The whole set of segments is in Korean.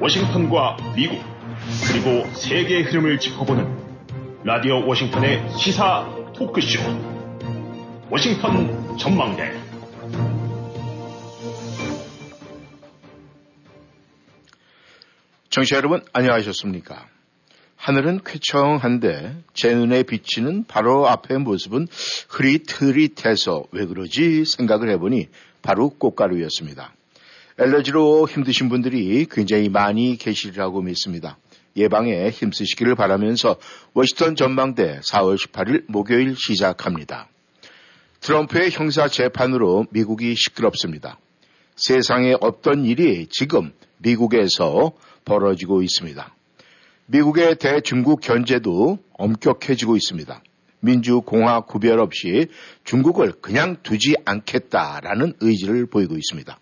워싱턴과 미국 그리고 세계의 흐름을 짚어보는 라디오 워싱턴의 시사 토크쇼 워싱턴 전망대 청취자 여러분 안녕하셨습니까? 하늘은 쾌청한데 제 눈에 비치는 바로 앞의 모습은 흐릿흐릿해서 왜 그러지 생각을 해보니 바로 꽃가루였습니다. 엘러지로 힘드신 분들이 굉장히 많이 계시리라고 믿습니다. 예방에 힘쓰시기를 바라면서 워싱턴 전망대 4월 18일 목요일 시작합니다. 트럼프의 형사 재판으로 미국이 시끄럽습니다. 세상에 없던 일이 지금 미국에서 벌어지고 있습니다. 미국의 대중국 견제도 엄격해지고 있습니다. 민주공화 구별 없이 중국을 그냥 두지 않겠다라는 의지를 보이고 있습니다.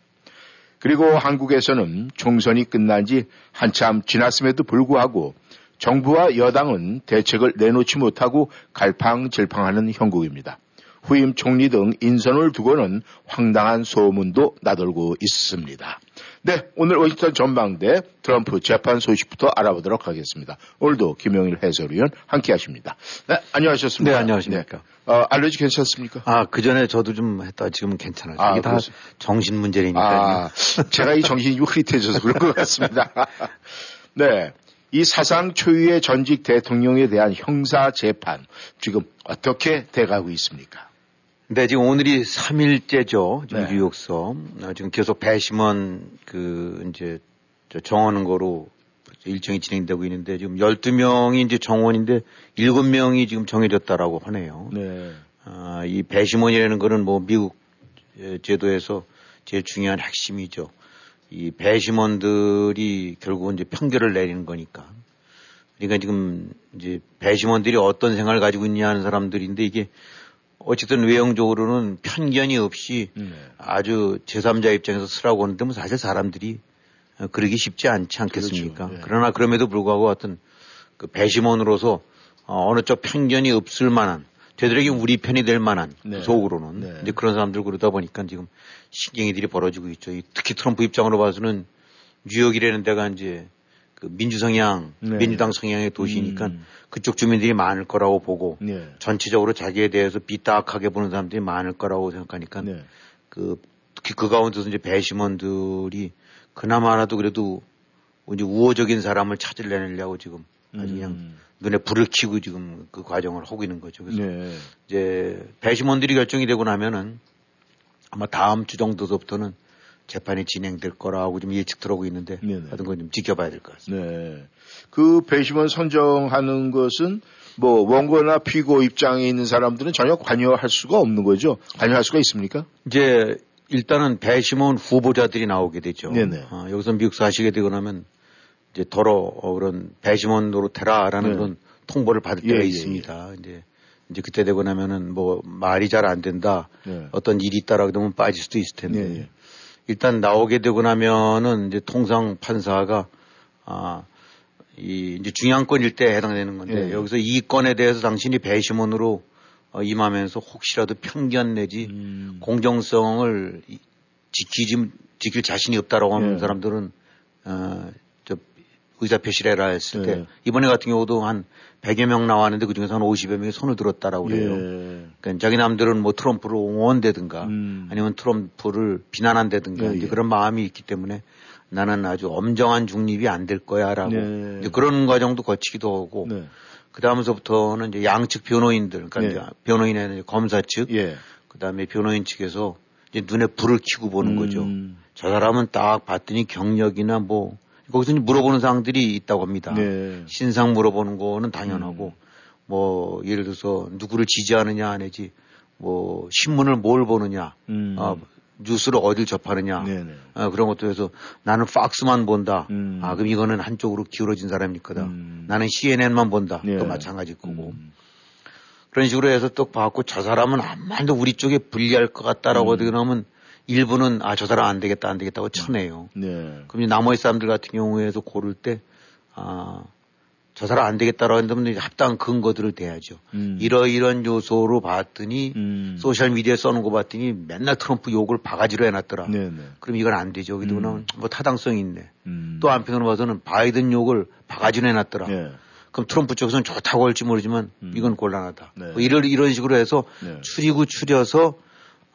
그리고 한국에서는 총선이 끝난 지 한참 지났음에도 불구하고 정부와 여당은 대책을 내놓지 못하고 갈팡질팡하는 형국입니다. 후임 총리 등 인선을 두고는 황당한 소문도 나돌고 있습니다. 네, 오늘 워싱턴 전망대 트럼프 재판 소식부터 알아보도록 하겠습니다. 오늘도 김영일 해설위원 함께 하십니다. 네, 안녕하셨습니까? 네, 안녕하십니까. 네. 어, 알러지 괜찮습니까? 아, 그 전에 저도 좀 했다 지금은 괜찮아요. 아, 이게 다. 정신 문제니까. 아, 제가 이 정신이 흐릿해져서 그런 것 같습니다. 네. 이 사상 초유의 전직 대통령에 대한 형사 재판 지금 어떻게 돼가고 있습니까? 네, 지금 오늘이 3일째죠. 네. 뉴욕서. 어, 지금 계속 배심원 그 이제 정하는 거로 일정이 진행되고 있는데 지금 12명이 이제 정원인데 7명이 지금 정해졌다라고 하네요. 네. 아, 이 배심원이라는 거는 뭐 미국 제도에서 제일 중요한 핵심이죠. 이 배심원들이 결국은 이제 판결을 내리는 거니까. 그러니까 지금 이제 배심원들이 어떤 생각을 가지고 있냐 하는 사람들인데 이게 어쨌든 외형적으로는 편견이 없이 네. 아주 제3자 입장에서 쓰라고 하는데 뭐 사실 사람들이 어, 그러기 쉽지 않지 않겠습니까? 그렇죠. 네. 그러나 그럼에도 불구하고 어떤 그 배심원으로서 어, 어느 쪽 편견이 없을 만한 되도록이 우리 편이 될 만한 네. 속으로는 네. 이제 그런 사람들 그러다 보니까 지금 신경이들이 벌어지고 있죠. 특히 트럼프 입장으로 봐서는 뉴욕이라는 데가 이제 그 민주 성향, 네. 민주당 성향의 도시니까 음. 그쪽 주민들이 많을 거라고 보고 네. 전체적으로 자기에 대해서 삐딱하게 보는 사람들이 많을 거라고 생각하니까 네. 그 특히 그 가운데서 이제 배심원들이 그나마라도 그래도 이제 우호적인 사람을 찾으려고 지금 아주 그냥 음. 눈에 불을 켜고 지금 그 과정을 하고 있는 거죠. 그래서 네. 이제 배심원들이 결정이 되고 나면은 아마 다음 주 정도서부터는 재판이 진행될 거라고 좀 예측 들어오고 있는데 하여튼 건좀 지켜봐야 될 것 같습니다. 네. 그 배심원 선정하는 것은 뭐 원고나 피고 입장에 있는 사람들은 전혀 관여할 수가 없는 거죠. 관여할 수가 있습니까? 이제 일단은 배심원 후보자들이 나오게 되죠. 네네. 어, 여기서 미국 사시게 되고 나면 이제 더러 어, 그런 배심원으로 되라라는 네. 그런 통보를 받을 때가 예, 예, 예. 있습니다. 예. 이제 이제 그때 되고 나면은 뭐 말이 잘 안 된다. 네. 어떤 일이 있다라 그러면 빠질 수도 있을 텐데. 네. 예. 일단 나오게 되고 나면은 이제 통상 판사가 아, 이 이제 중앙권일 때 해당되는 건데 예. 여기서 이 건에 대해서 당신이 배심원으로 어, 임하면서 혹시라도 편견 내지 음. 공정성을 지키지 지킬 자신이 없다라고 하는 예. 사람들은 어, 저 의사 표시를 해라 했을 때 예. 이번에 같은 경우도 한 100여 명 나왔는데 그 중에서 한 50여 명이 손을 들었다라고 그래요. 예. 그러니까 자기 남들은 뭐 트럼프를 옹호한다든가 음. 아니면 트럼프를 비난한다든가 예, 이제 예. 그런 마음이 있기 때문에 나는 아주 엄정한 중립이 안 될 거야라고 네. 이제 그런 과정도 거치기도 하고 네. 그 다음서부터는 이제 양측 변호인들 그러니까 네. 변호인의 검사 측 예. 그 다음에 변호인 측에서 이제 눈에 불을 켜고 보는 음. 거죠. 저 사람은 딱 봤더니 경력이나 뭐 거기서 물어보는 사항들이 있다고 합니다. 네. 신상 물어보는 거는 당연하고 음. 뭐 예를 들어서 누구를 지지하느냐 안 하지 뭐 신문을 뭘 보느냐 음. 아, 뉴스를 어딜 접하느냐 아, 그런 것도 해서 나는 팍스만 본다. 음. 아 그럼 이거는 한쪽으로 기울어진 사람이니까 음. 나는 CNN만 본다. 네. 또 마찬가지 거고 음. 그런 식으로 해서 또 봤고 저 사람은 아마도 우리 쪽에 불리할 것 같다라고 음. 하면 일부는 아 저 사람 안 되겠다 안 되겠다고 쳐내요. 네. 그럼 나머지 사람들 같은 경우에도 고를 때 아. 저 사람 안 되겠다라고 한다면 합당한 근거들을 대야죠. 음. 이러이런 요소로 봤더니 음. 소셜 미디어에 써놓은 거 봤더니 맨날 트럼프 욕을 바가지로 해놨더라. 네네. 그럼 이건 안 되죠. 여기도 음. 뭐 타당성이 있네. 음. 또 한편으로 봐서는 바이든 욕을 바가지로 해놨더라. 네. 그럼 트럼프 쪽에서는 좋다고 할지 모르지만 음. 이건 곤란하다. 네. 뭐 이런 이런 식으로 해서 네. 추리고 추려서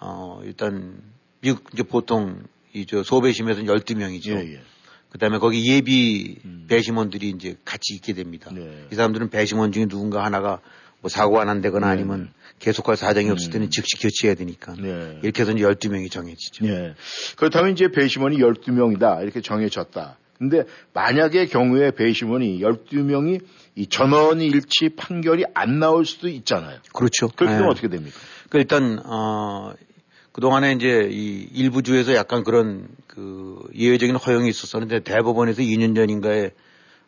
어 일단 이제 보통 이저 소배심에서는 12명이죠. 예, 예. 그다음에 거기 예비 음. 배심원들이 이제 같이 있게 됩니다. 네. 이 사람들은 배심원 중에 누군가 하나가 뭐 사고가 난다거나 네. 아니면 계속할 사정이 없을 때는 음. 즉시 교체해야 되니까. 네. 이렇게 해서 이제 12명이 정해지죠. 네. 그렇다면 이제 배심원이 12명이다. 이렇게 정해졌다. 근데 만약의 경우에 배심원이 12명이 이 전원 일치 판결이 안 나올 수도 있잖아요. 그렇죠. 그렇게 되면 네. 어떻게 됩니까? 그 일단 어 그동안에 이제 이 일부 주에서 약간 그런 그 예외적인 허용이 있었었는데 대법원에서 2년 전인가에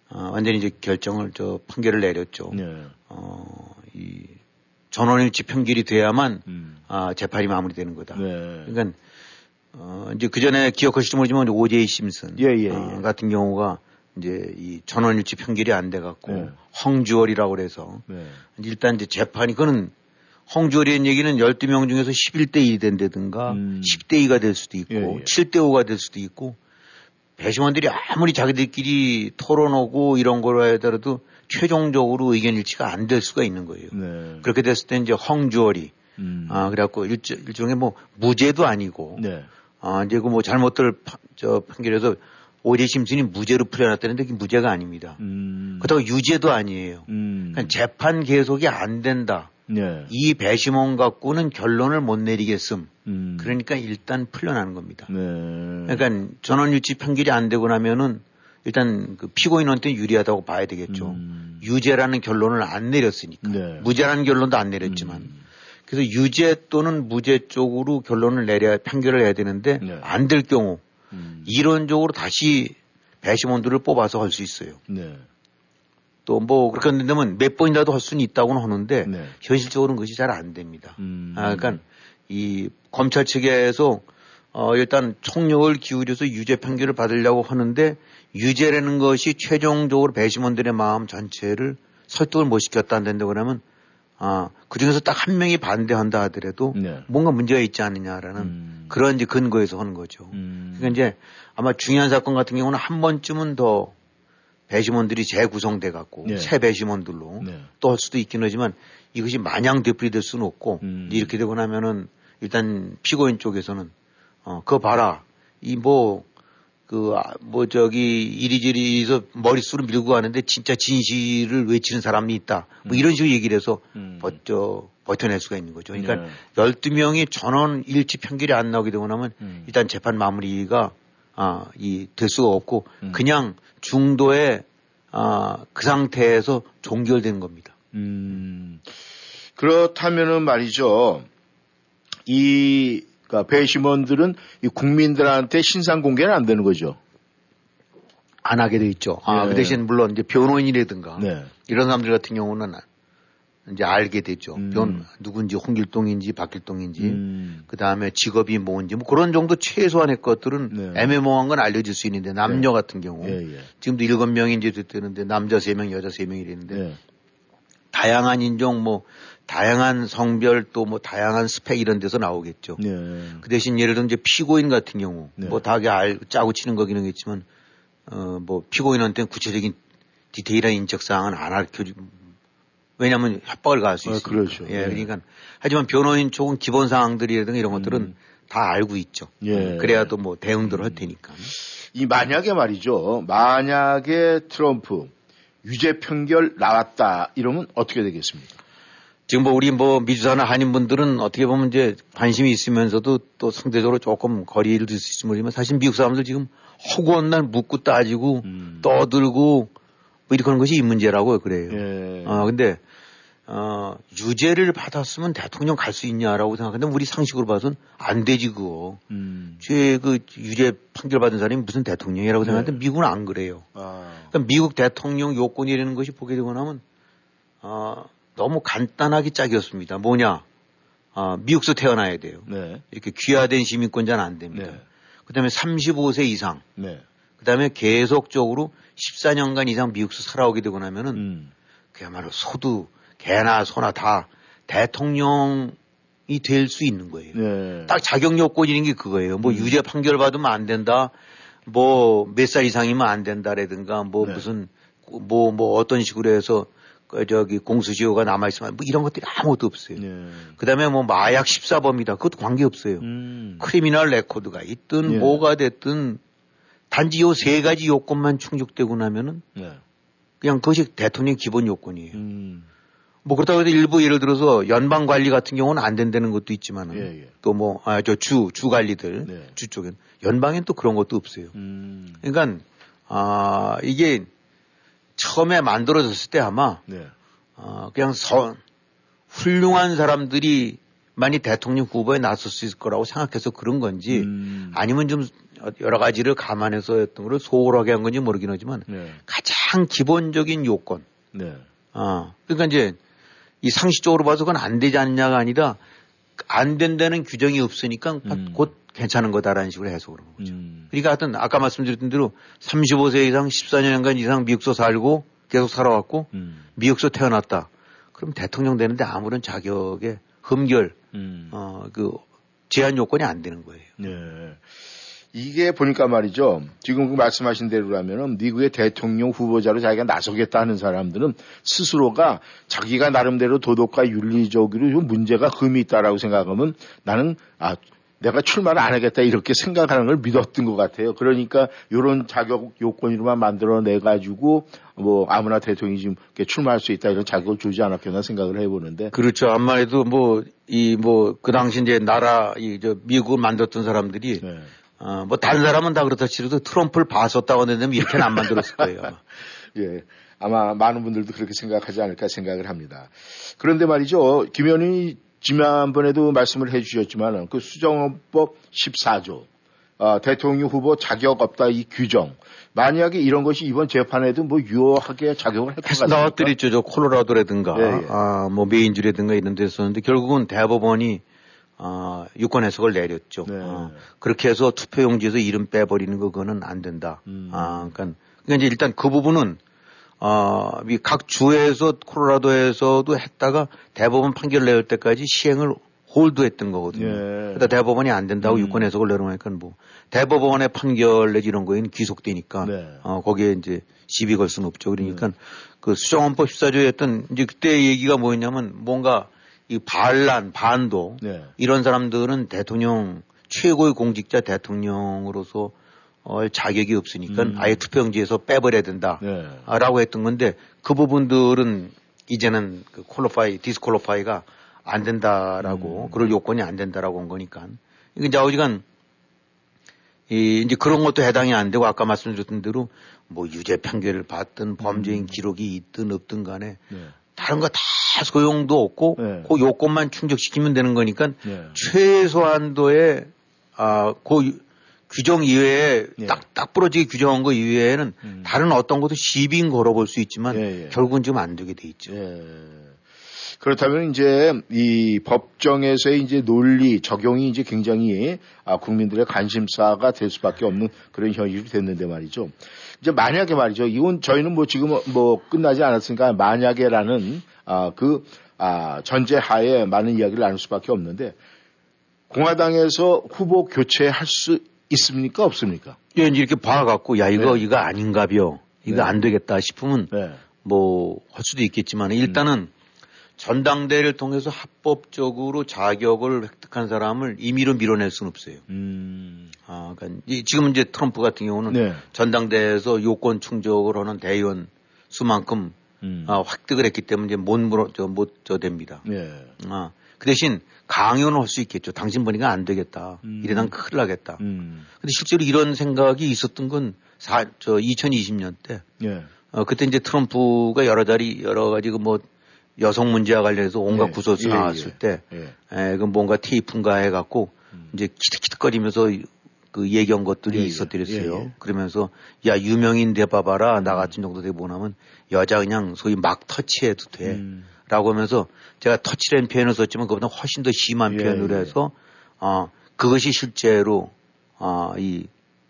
어, 완전히 이제 결정을 저 판결을 내렸죠. 네. 어, 이 전원일치 판결이 돼야만 음. 아, 재판이 마무리되는 거다. 네. 그러니까 어, 이제 그 전에 기억하실지 모르지만 오제이 심슨 예, 예, 어, 예. 같은 경우가 이제 이 전원일치 판결이 안 돼 갖고 네. 헝주얼이라고 그래서 네. 일단 이제 재판이 그는 홍주어리의 얘기는 12명 중에서 11대 1이 된다든가 음. 10대 2가 될 수도 있고 예, 예. 7대 5가 될 수도 있고 배심원들이 아무리 자기들끼리 토론하고 이런 거로 하더라도 최종적으로 의견 일치가 안 될 수가 있는 거예요. 네. 그렇게 됐을 때 이제 헝주어리 음. 아 그래갖고 일종, 일종의 뭐 무죄도 아니고 네. 아 이제 그 뭐 잘못들 파, 저 판결에서 오제 심슨이 무죄로 풀려났다는데 그게 무죄가 아닙니다. 음. 그렇다고 유죄도 아니에요. 음. 그러니까 재판 계속이 안 된다. 네. 이 배심원 갖고는 결론을 못 내리겠음. 음. 그러니까 일단 풀려나는 겁니다. 네. 그러니까 전원 유치 판결이 안 되고 나면은 일단 그 피고인한테 유리하다고 봐야 되겠죠. 음. 유죄라는 결론을 안 내렸으니까. 네. 무죄라는 결론도 안 내렸지만. 음. 그래서 유죄 또는 무죄 쪽으로 결론을 내려야 판결을 해야 되는데 네. 안될 경우 음. 이론적으로 다시 배심원들을 뽑아서 할 수 있어요. 네. 또뭐 그렇게 한다면 몇 번이라도 할 수는 있다고는 하는데 네. 현실적으로는 그것이 잘 안 됩니다. 음. 아, 그러니까 이 검찰 측에서 어 일단 총력을 기울여서 유죄 판결을 받으려고 하는데 유죄라는 것이 최종적으로 배심원들의 마음 전체를 설득을 못 시켰다 안 된다고 그러면 아, 그 중에서 딱 한 명이 반대한다 하더라도 네. 뭔가 문제가 있지 않느냐라는 음. 그런 이제 근거에서 하는 거죠. 음. 그러니까 이제 아마 중요한 사건 같은 경우는 한 번쯤은 더 배심원들이 재구성돼 갖고 네. 새 배심원들로 네. 또할 수도 있긴 하지만 이것이 마냥 되풀이될 수는 없고 음. 이렇게 되고 나면은 일단 피고인 쪽에서는 어 그거 봐라 이 뭐 그뭐 아, 뭐 저기 이리저리서 머릿수를 밀고 가는데 진짜 진실을 외치는 사람이 있다 뭐 음. 이런 식으로 얘기를 해서 음. 버텨 버텨낼 수가 있는 거죠. 그러니까 네. 12명이 전원 일치 판결이 안 나오게 되고 나면 음. 일단 재판 마무리가 아, 이, 될 수가 없고, 음. 그냥 중도에, 아, 그 상태에서 종결되는 겁니다. 음. 그렇다면은 말이죠. 이, 그러니까 배심원들은 이 국민들한테 신상 공개는 안 되는 거죠. 안 하게 돼 있죠. 아, 네. 그 대신 물론 이제 변호인이라든가 네. 이런 사람들 같은 경우는 이제 알게 되죠. 음. 변 누군지 홍길동인지 박길동인지 음. 그 다음에 직업이 뭔지 뭐 그런 정도 최소한의 것들은 네. 애매모호한 건 알려질 수 있는데 남녀 네. 같은 경우 예, 예. 지금도 일곱 명이 이제 됐는데 남자 세 명, 여자 세 명이 됐는데 네. 다양한 인종 뭐 다양한 성별 또 뭐 다양한 스펙 이런 데서 나오겠죠. 네. 그 대신 예를 들면 이제 피고인 같은 경우 네. 뭐 다게 알 짜고 치는 거기는 겠지만 어뭐 피고인한테는 구체적인 디테일한 인적 사항은 안 알려 왜냐하면 협박을 가할 수 아, 있으니까. 그렇죠. 예, 예, 그러니까 하지만 변호인 쪽은 기본 사항들이라든가 이런 것들은 음. 다 알고 있죠. 예. 그래야 또 뭐 대응들을 할 테니까. 이 만약에 말이죠. 만약에 트럼프 유죄 판결 나왔다 이러면 어떻게 되겠습니까? 지금 뭐 우리 뭐 미주사나 한인분들은 어떻게 보면 이제 관심이 있으면서도 또 상대적으로 조금 거리를 둘 수 있을지 모르지만 사실 미국 사람들 지금 허구한 날 묻고 따지고 음. 떠들고 뭐 이렇게 하는 것이 이 문제라고 그래요. 예. 어, 근데, 어, 유죄를 받았으면 대통령 갈 수 있냐라고 생각하는데 우리 상식으로 봐서는 안 되지, 그거. 음. 죄그 유죄 판결 받은 사람이 무슨 대통령이라고 네. 생각하는데 미국은 안 그래요. 아. 그러니까 미국 대통령 요건이라는 것이 보게 되고 나면, 어, 너무 간단하게 짝이었습니다. 뭐냐. 어, 미국서 태어나야 돼요. 네. 이렇게 귀화된 시민권자는 안 됩니다. 네. 그 다음에 35세 이상. 네. 그다음에 계속적으로 14년간 이상 미국에서 살아오게 되고 나면은 음. 그야말로 소도 개나 소나 다 대통령이 될 수 있는 거예요. 네. 딱 자격 요건이라는 게 그거예요. 뭐 음. 유죄 판결 받으면 안 된다. 뭐 몇 살 이상이면 안 된다라든가 뭐 네. 무슨 뭐뭐 뭐 어떤 식으로 해서 그 저기 공수지호가 남아 있으면 뭐 이런 것들이 아무것도 없어요. 네. 그다음에 뭐 마약사범이다. 그것도 관계 없어요. 음. criminal record가 있든 네. 뭐가 됐든 단지 요 세 가지 요건만 충족되고 나면은 네. 그냥 그것이 대통령 기본 요건이에요. 음. 뭐 그렇다고 해서 일부 예를 들어서 연방 관리 같은 경우는 안 된다는 것도 있지만은 예, 예. 또뭐 아 저 주 주 관리들 네. 주 쪽엔 연방엔 또 그런 것도 없어요. 음. 그러니까 아 이게 처음에 만들어졌을 때 아마 네. 어, 그냥 선 훌륭한 사람들이 많이 대통령 후보에 나설 수 있을 거라고 생각해서 그런 건지 음. 아니면 좀 여러 가지를 감안해서 했던 걸 소홀하게 한 건지 모르긴 하지만 네. 가장 기본적인 요건. 네. 어, 그러니까 이제 이 상식적으로 봐서 그건 안 되지 않냐가 아니라 안 된다는 규정이 없으니까 음. 곧 괜찮은 거다라는 식으로 해석을 한 거죠. 음. 그러니까 하여튼 아까 말씀드렸던 대로 35세 이상 14년간 이상 미국서 살고 계속 살아왔고 음. 미국서 태어났다. 그럼 대통령 되는데 아무런 자격의 흠결, 음. 어, 그 제한 요건이 안 되는 거예요. 네. 이게 보니까 말이죠. 지금 그 말씀하신 대로라면은 미국의 대통령 후보자로 자기가 나서겠다 하는 사람들은 스스로가 자기가 나름대로 도덕과 윤리적으로 좀 문제가 흠이 있다라고 생각하면 나는 아 내가 출마를 안 하겠다 이렇게 생각하는 걸 믿었던 것 같아요. 그러니까 이런 자격 요건으로만 만들어내 가지고 뭐 아무나 대통령이 지금 출마할 수 있다 이런 자격을 주지 않았겠나 생각을 해보는데 그렇죠. 아무래도 뭐 이 뭐 그 당시 이제 나라 이 저 미국을 만들었던 사람들이 네. 어, 뭐 다른 사람은 다 그렇다 치더라도 트럼프를 봐줬다고 하는데 이렇게는 안 만들었을 거예요. 아마. 예. 아마 많은 분들도 그렇게 생각하지 않을까 생각을 합니다. 그런데 말이죠. 김 의원이 지난번에도 말씀을 해 주셨지만 그 수정법 14조 어, 대통령 후보 자격 없다 이 규정 만약에 이런 것이 이번 재판에도 뭐 유효하게 작용을 같습니까? 나왔더랬죠. 저 콜로라도라든가 예, 예. 아, 뭐 메인주라든가 이런 데 있었는데 결국은 대법원이 어, 유권 해석을 내렸죠. 네. 어, 그렇게 해서 투표용지에서 이름 빼버리는 거 그거는 안 된다. 음. 아, 그러니까, 그러니까 이제 일단 그 부분은 어, 각 주에서 콜로라도에서도 했다가 대법원 판결을 내릴 때까지 시행을 홀드했던 거거든요. 예. 그러다 대법원이 안 된다고 음. 유권 해석을 내놓으니까 뭐 대법원의 판결 내지 이런 거에는 귀속되니까 네. 어, 거기에 이제 시비 걸 수는 없죠. 그러니까 네. 그 수정헌법 14조에 했던 이제 그때 얘기가 뭐였냐면 뭔가 이 반란, 반도 네. 이런 사람들은 대통령 최고의 공직자 대통령으로서 어, 자격이 없으니까 음. 아예 투표용지에서 빼버려야 된다라고 네. 했던 건데 그 부분들은 이제는 그 콜로파이, 디스콜로파이가 안 된다라고 음. 그럴 요건이 안 된다라고 한 거니까 이게 이제 어지간 이 이제 그런 것도 해당이 안 되고 아까 말씀드렸던 대로 뭐 유죄 판결을 받든 범죄인 음. 기록이 있든 없든 간에 네. 다른 거 다 소용도 없고 네. 그 요건만 충족시키면 되는 거니까 네. 최소한도의 아, 그 규정 이외에 예. 딱딱 부러지게 규정한 거 이외에는 음. 다른 어떤 것도 시비인 걸어볼 수 있지만. 결국은 지금 안 되게 돼 있죠. 예. 그렇다면 이제 이 법정에서의 이제 논리 적용이 이제 굉장히 아, 국민들의 관심사가 될 수밖에 없는 그런 현실이 됐는데 말이죠. 이제 만약에 말이죠. 이건 저희는 뭐 지금 뭐 끝나지 않았으니까 만약에라는 아, 그 아, 전제 하에 많은 이야기를 나눌 수밖에 없는데 공화당에서 후보 교체할 수 있습니까 없습니까? 예, 이렇게 봐갖고 야 이거 네. 이거 아닌가벼 이거 네. 안 되겠다 싶으면 네. 뭐할 수도 있겠지만 일단은 음. 전당대회를 통해서 합법적으로 자격을 획득한 사람을 임의로 밀어낼 수는 없어요. 음. 아, 그러니까 지금 이제 트럼프 같은 경우는 네. 전당대회에서 요건 충족을 하는 대의원 수만큼 음. 아, 획득을 했기 때문에 이제 못 물어 못저 됩니다. 네. 아, 그 대신 강요는 할 수 있겠죠. 당신 보니까 안 되겠다. 음. 이래난 큰일 나겠다. 음. 근데 실제로 이런 생각이 있었던 건 사, 저 2020년 때. 예. 어, 그때 이제 트럼프가 여러 자리, 여러 가지 그뭐 여성 문제와 관련해서 온갖 예. 구설수 예. 나왔을 예. 때, 예. 에, 그 뭔가 테이프인가 해갖고 음. 이제 키득키득거리면서 그 얘기한 것들이 예, 예. 있었더랬어요. 예, 그러면서 야 유명인 돼봐봐라 나 음. 같은 정도 돼보나면 여자 그냥 소위 막 터치해도 돼. 음. 라고 하면서 제가 터치라는 표현을 썼지만 그보다 훨씬 더 심한 예, 표현으로 예. 해서 어 그것이 실제로 어 이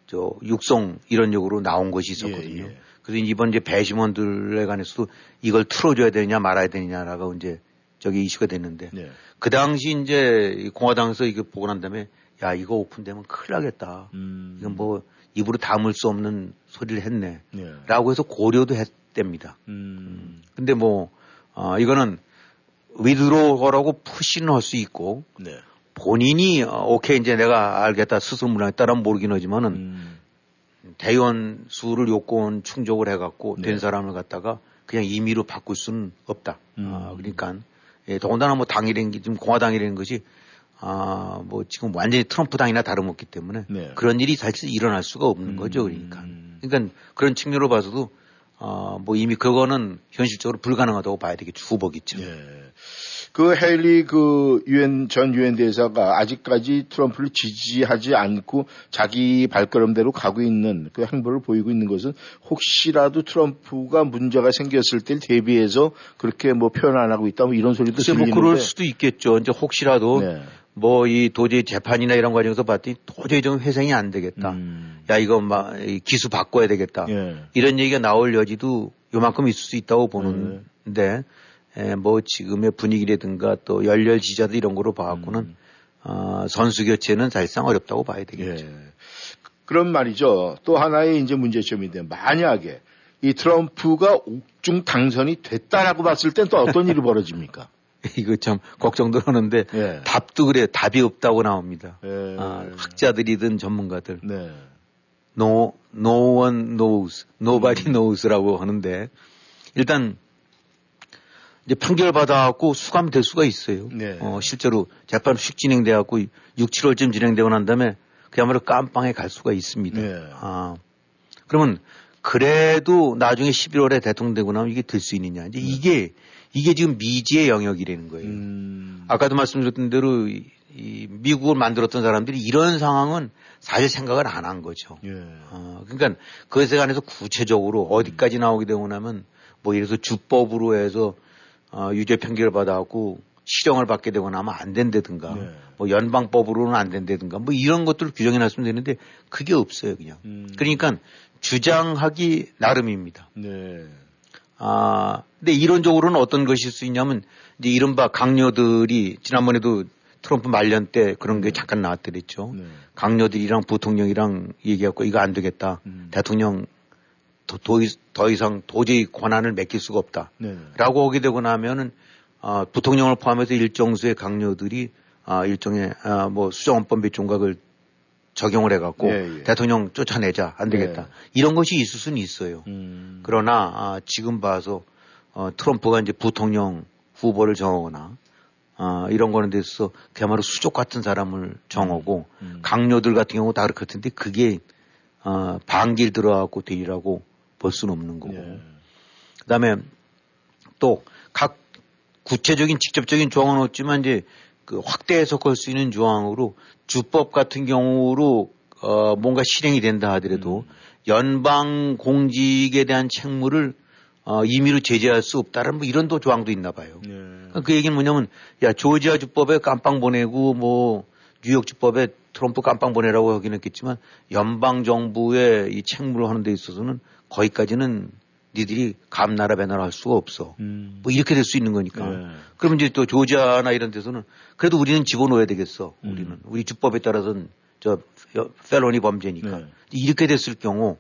저저 육성 이런 쪽으로 나온 것이 있었거든요. 그래서 이번 이제 배심원들에 관해서도 이걸 틀어줘야 되느냐 말아야 되느냐라고 이제 저기 이슈가 됐는데 네. 그 당시 이제 공화당에서 이거 보고 난 다음에 야 이거 오픈되면 큰일 나겠다. 음. 이건 뭐 입으로 담을 수 없는 소리를 했네. 네. 라고 해서 고려도 했답니다. 음. 근데 뭐, 어, 이거는 위드로거라고 푸시는 할 수 있고, 네. 본인이, 어, 오케이, 이제 내가 알겠다, 스스로 물러났다라면 모르긴 하지만은, 음. 대의원 수를 요건 충족을 해갖고 네. 된 사람을 갖다가 그냥 임의로 바꿀 수는 없다. 음. 아, 그러니까, 예, 더군다나 뭐 당이라는 게, 지금 공화당이라는 것이 아, 뭐 지금 완전히 트럼프 당이나 다름없기 때문에 네. 그런 일이 사실 일어날 수가 없는 음. 거죠. 그러니까. 그러니까 그런 측면으로 봐서도 어, 뭐 이미 그거는 현실적으로 불가능하다고 봐야 되겠죠. 후보겠죠. 네. 그 헤일리 그 유엔 전 유엔 대사가 아직까지 트럼프를 지지하지 않고 자기 발걸음대로 가고 있는 그 행보를 보이고 있는 것은 혹시라도 트럼프가 문제가 생겼을 때 대비해서 그렇게 뭐 표현 안 하고 있다 뭐 이런 소리도 들리는데 뭐 그럴 수도 있겠죠. 이제 혹시라도 네. 뭐이 도저히 재판이나 이런 과정에서 봤더니 도저히 좀 회생이 안 되겠다. 음. 야 이거 막 기수 바꿔야 되겠다. 예. 이런 얘기가 나올 여지도 요만큼 있을 수 있다고 보는데 예. 에, 뭐 지금의 분위기라든가 또 열렬 지자들 이런 거로 봐갖고는 음. 어, 선수 교체는 사실상 어렵다고 봐야 되겠죠. 예. 그런 말이죠. 또 하나의 이제 문제점인데 만약에 이 트럼프가 옥중 당선이 됐다라고 봤을 땐 또 어떤 일이 벌어집니까? 이거 참 걱정도 하는데 예. 답도 그래 답이 없다고 나옵니다. 예. 아, 학자들이든 전문가들. 네. No, no one knows, nobody 음. knows라고 하는데 일단 이제 판결 받아갖고 수감될 수가 있어요. 네. 어, 실제로 재판 휙 진행돼갖고 6, 7월쯤 진행되고 난 다음에 그야말로 깜빵에 갈 수가 있습니다. 네. 아, 그러면 그래도 나중에 11월에 대통령 되고 나면 이게 될 수 있느냐. 이제 네. 이게 이게 지금 미지의 영역이라는 거예요. 음. 아까도 말씀드렸던 대로 이, 이 미국을 만들었던 사람들이 이런 상황은 사실 생각을 안 한 거죠. 예. 어, 그러니까 그것에 관해서 구체적으로 어디까지 나오게 되고 나면 뭐 들어서 주법으로 해서 어, 유죄 판결을 받아갖고 실형을 받게 되거나 하면 안 된다든가 네. 뭐 연방법으로는 안 된다든가 뭐 이런 것들을 규정해 놨으면 되는데 그게 없어요 그냥. 음. 그러니까 주장하기 나름입니다. 네. 아, 근데 이론적으로는 어떤 것일 수 있냐면 이제 이른바 강요들이 지난번에도 트럼프 말년 때 그런 게 네. 잠깐 나왔더랬죠. 네. 강요들이랑 부통령이랑 얘기하고 이거 안 되겠다. 음. 대통령 더, 더, 더, 이상 도저히 권한을 맡길 수가 없다. 네. 라고 오게 되고 나면은 아, 부통령을 포함해서 일정 수의 강요들이 아, 일종의 아, 뭐 수정헌법의 종각을 적용을 해갖고 예, 예. 대통령 쫓아내자 안 되겠다 예. 이런 것이 있을 수는 있어요. 음. 그러나 아, 지금 봐서 어, 트럼프가 이제 부통령 후보를 정하거나 아, 이런 거는 데서 그야말로 수족 같은 사람을 정하고 음. 음. 강요들 같은 경우 다 그렇던데 그게 어, 반길 들어가고 되리라고 볼 수는 없는 거고. 예. 그다음에 또 각 구체적인 직접적인 조항은 없지만 이제 그 확대 해석할 수 있는 조항으로 주법 같은 경우로 어 뭔가 실행이 된다 하더라도 음. 연방 공직에 대한 책무를 어 임의로 제재할 수 없다라는 뭐 이런 또 조항도 있나 봐요. 네. 그 얘기는 뭐냐면 야 조지아 주법에 깜빵 보내고 뭐 뉴욕 주법에 트럼프 깜빵 보내라고 하긴 했겠지만 연방 정부의 이 책무를 하는 데 있어서는 거기까지는 니들이 감나라 배나라 할 수가 없어. 음. 뭐 이렇게 될 수 있는 거니까. 네. 그러면 이제 또 조지아나 이런 데서는 그래도 우리는 집어넣어야 되겠어. 음. 우리는 우리 주법에 따라서는 저 펠로니 범죄니까. 네. 이렇게 됐을 경우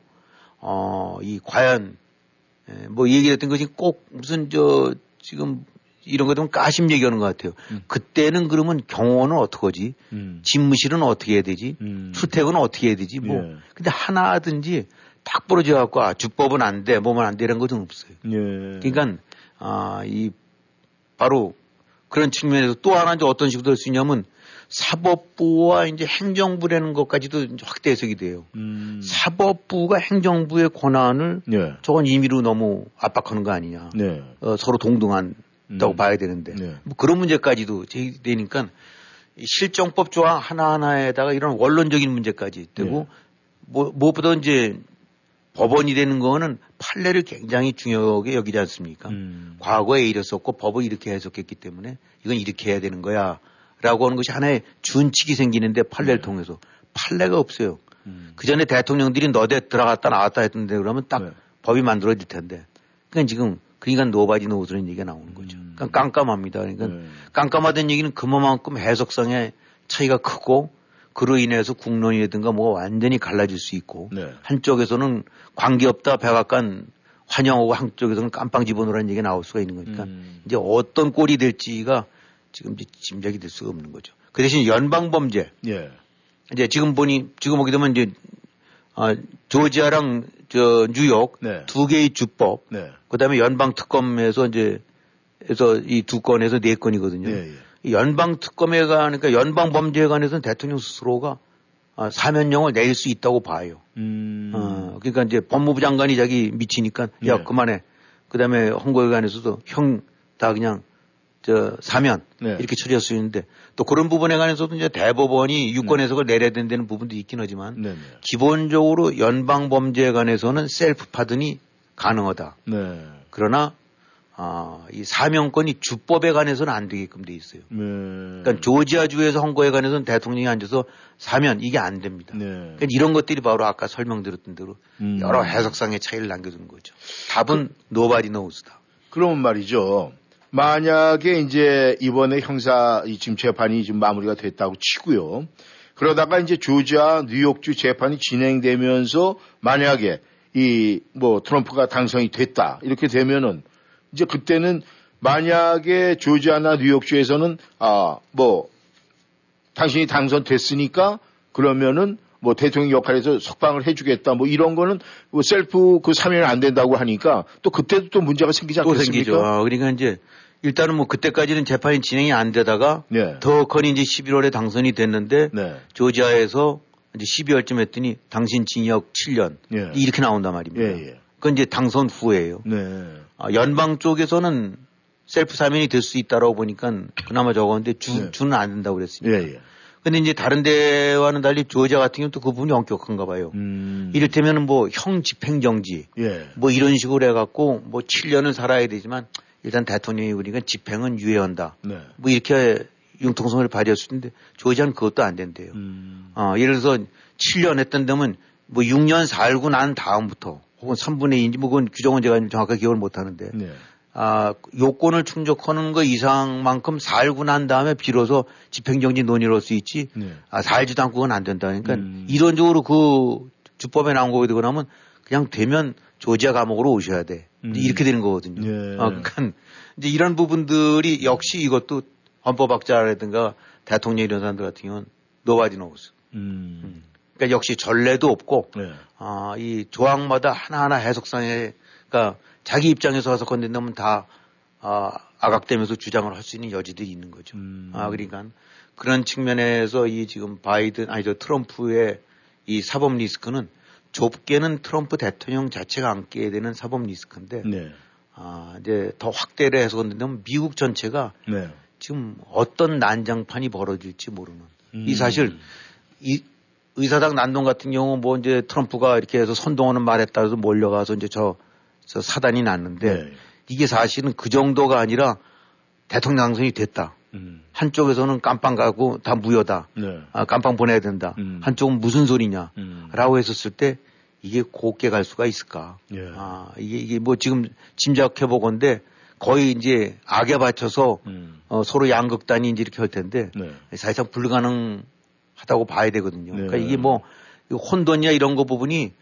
어이 과연 예, 뭐 얘기했던 것이 꼭 무슨 저 지금 이런 거 되면 까심 얘기하는 것 같아요. 음. 그때는 그러면 경호는 어떡하지? 음. 집무실은 어떻게 해야 되지? 음. 출퇴근은 어떻게 해야 되지? 뭐. 예. 근데 하나든지 딱 부러져 갖고 아, 주법은 안 돼, 뭐만 안 돼, 이런 것은 없어요. 예. 그러니까 아, 이 바로 그런 측면에서 또 하나 이제 어떤 식으로 될수 있냐면 사법부와 이제 행정부라는 것까지도 확대 해석이 돼요. 음. 사법부가 행정부의 권한을 예. 저건 임의로 너무 압박하는 거 아니냐. 네. 어, 서로 동등한 다고 음. 봐야 되는데 네. 뭐 그런 문제까지도 제기되니까 실정법 조항 하나하나에다가 이런 원론적인 문제까지 되고 네. 뭐, 무엇보다 이제 법원이 되는 거는 판례를 굉장히 중요하게 여기지 않습니까? 음. 과거에 이랬었고 법을 이렇게 해석했기 때문에 이건 이렇게 해야 되는 거야. 라고 하는 것이 하나의 준칙이 생기는데 판례를 네. 통해서 판례가 없어요. 음. 그 전에 대통령들이 너대 들어갔다 나왔다 했던데 그러면 딱 네. 법이 만들어질 텐데. 그러니까 지금 그러니까 노바지 노스라는 얘기가 나오는 거죠. 음. 그러니까 깜깜합니다. 그러니까 네. 깜깜하다는 얘기는 그만큼 해석상의 차이가 크고 그로 인해서 국론이라든가 뭐 완전히 갈라질 수 있고 네. 한쪽에서는 관계없다 백악관 환영하고 한쪽에서는 깜빵 집어넣으라는 얘기가 나올 수가 있는 거니까 음. 이제 어떤 꼴이 될지가 지금 이제 짐작이 될 수가 없는 거죠. 그 대신 연방 범죄. 예. 이제 지금 보니 지금 보게 되면 이제 아, 조지아랑 저 뉴욕 네. 두 개의 주법, 네. 그다음에 연방 특검에서 이제 해서 이 두 건에서 네 건이거든요. 예, 예. 연방 특검에 가니까 연방 범죄에 관해서는 대통령 스스로가 아, 사면령을 내릴 수 있다고 봐요. 음. 어, 그러니까 이제 법무부 장관이 자기 미치니까 야 네. 그만해. 그다음에 헌거에 관해서도 형 다 그냥 저 사면 네. 이렇게 처리할 수 있는데 또 그런 부분에 관해서도 이제 대법원이 유권 해석을 네. 내려야 된다는 부분도 있긴 하지만 네, 네. 기본적으로 연방 범죄에 관해서는 셀프 파든이 가능하다. 네. 그러나 아, 이 사면권이 주법에 관해서는 안 되게끔 돼 있어요. 네. 그러니까 조지아주에서 한 거에 관해서는 대통령이 앉아서 사면 이게 안 됩니다. 네. 그러니까 이런 것들이 바로 아까 설명드렸던 대로 음. 여러 해석상의 차이를 남겨두는 거죠. 답은 nobody knows다. 그러면 말이죠. 만약에 이제 이번에 형사 지금 재판이 지금 마무리가 됐다고 치고요. 그러다가 이제 조지아 뉴욕주 재판이 진행되면서 만약에 이 뭐 트럼프가 당선이 됐다 이렇게 되면은 이제 그때는 만약에 조지아나 뉴욕주에서는 아, 뭐 당신이 당선됐으니까 그러면은 뭐 대통령 역할에서 석방을 해주겠다 뭐 이런 거는 뭐 셀프 그 사면이 안 된다고 하니까 또 그때도 또 문제가 생기지 않겠습니까? 또 생기죠. 아, 그러니까 이제 일단은 뭐 그때까지는 재판이 진행이 안 되다가 네. 더 커니 이제 11월에 당선이 됐는데 네. 조지아에서 이제 12월쯤 했더니 당신 징역 7년 네. 이렇게 나온단 말입니다. 예, 예. 그건 이제 당선 후에요. 네. 아, 연방 쪽에서는 셀프 사면이 될 수 있다라고 보니까 그나마 적었는데 주, 네. 주는 안 된다고 그랬습니다. 예, 예. 근데 이제 다른 데와는 달리 조지아 같은 경우는 또 그 부분이 엄격한가 봐요. 음. 이를테면 뭐 형 집행정지 예. 뭐 이런 식으로 해갖고 뭐 7년을 살아야 되지만 일단 대통령이 우리가 집행은 유예한다. 네. 뭐 이렇게 융통성을 발휘할 수 있는데 조지아는 그것도 안 된대요. 음. 어, 예를 들어서 7년 했던 데면 뭐 6년 살고 난 다음부터 혹은 3분의 2인지 뭐 그건 규정은 제가 정확하게 기억을 못 하는데 네. 아, 요건을 충족하는 거 이상만큼 살고 난 다음에 비로소 집행정지 논의를 할 수 있지 네. 아, 살지도 않고 그건 안 된다. 그러니까 음. 이론적으로 그 주법에 나온 거게 되고 나면 그냥 되면 조지아 감옥으로 오셔야 돼. 음. 이렇게 되는 거거든요. 예. 어, 그러니까 이제 이런 부분들이 역시 이것도 헌법학자라든가 대통령 이런 사람들 같은 경우는 nobody knows. 음. 음. 그러니까 역시 전례도 없고 네. 아, 이 조항마다 하나하나 해석상에 그러니까 자기 입장에서 와서 건넨다면 다 아, 악악대면서 주장을 할 수 있는 여지들이 있는 거죠. 음. 아, 그러니까 그런 측면에서 이 지금 바이든 아니 저 트럼프의 이 사법 리스크는 좁게는 트럼프 대통령 자체가 안게 되는 사법 리스크인데 네. 아, 이제 더 확대를 해서 건드면 미국 전체가 네. 지금 어떤 난장판이 벌어질지 모르는 음. 이 사실 이 의사당 난동 같은 경우 뭐 이제 트럼프가 이렇게 해서 선동하는 말에 따라서 몰려가서 이제 저, 저 사단이 났는데 네. 이게 사실은 그 정도가 아니라 대통령 당선이 됐다. 음. 한쪽에서는 깜빵 가고 다 무효다. 네. 아, 깜빵 보내야 된다. 음. 한쪽은 무슨 소리냐. 음. 라고 했었을 때 이게 곱게 갈 수가 있을까. 예. 아, 이게, 이게 뭐 지금 짐작해 보건데 거의 이제 악에 받쳐서 음. 어, 서로 양극단이 이제 이렇게 할 텐데 네. 사실상 불가능하다고 봐야 되거든요. 네. 그러니까 이게 뭐 혼돈이야 이런 거 부분이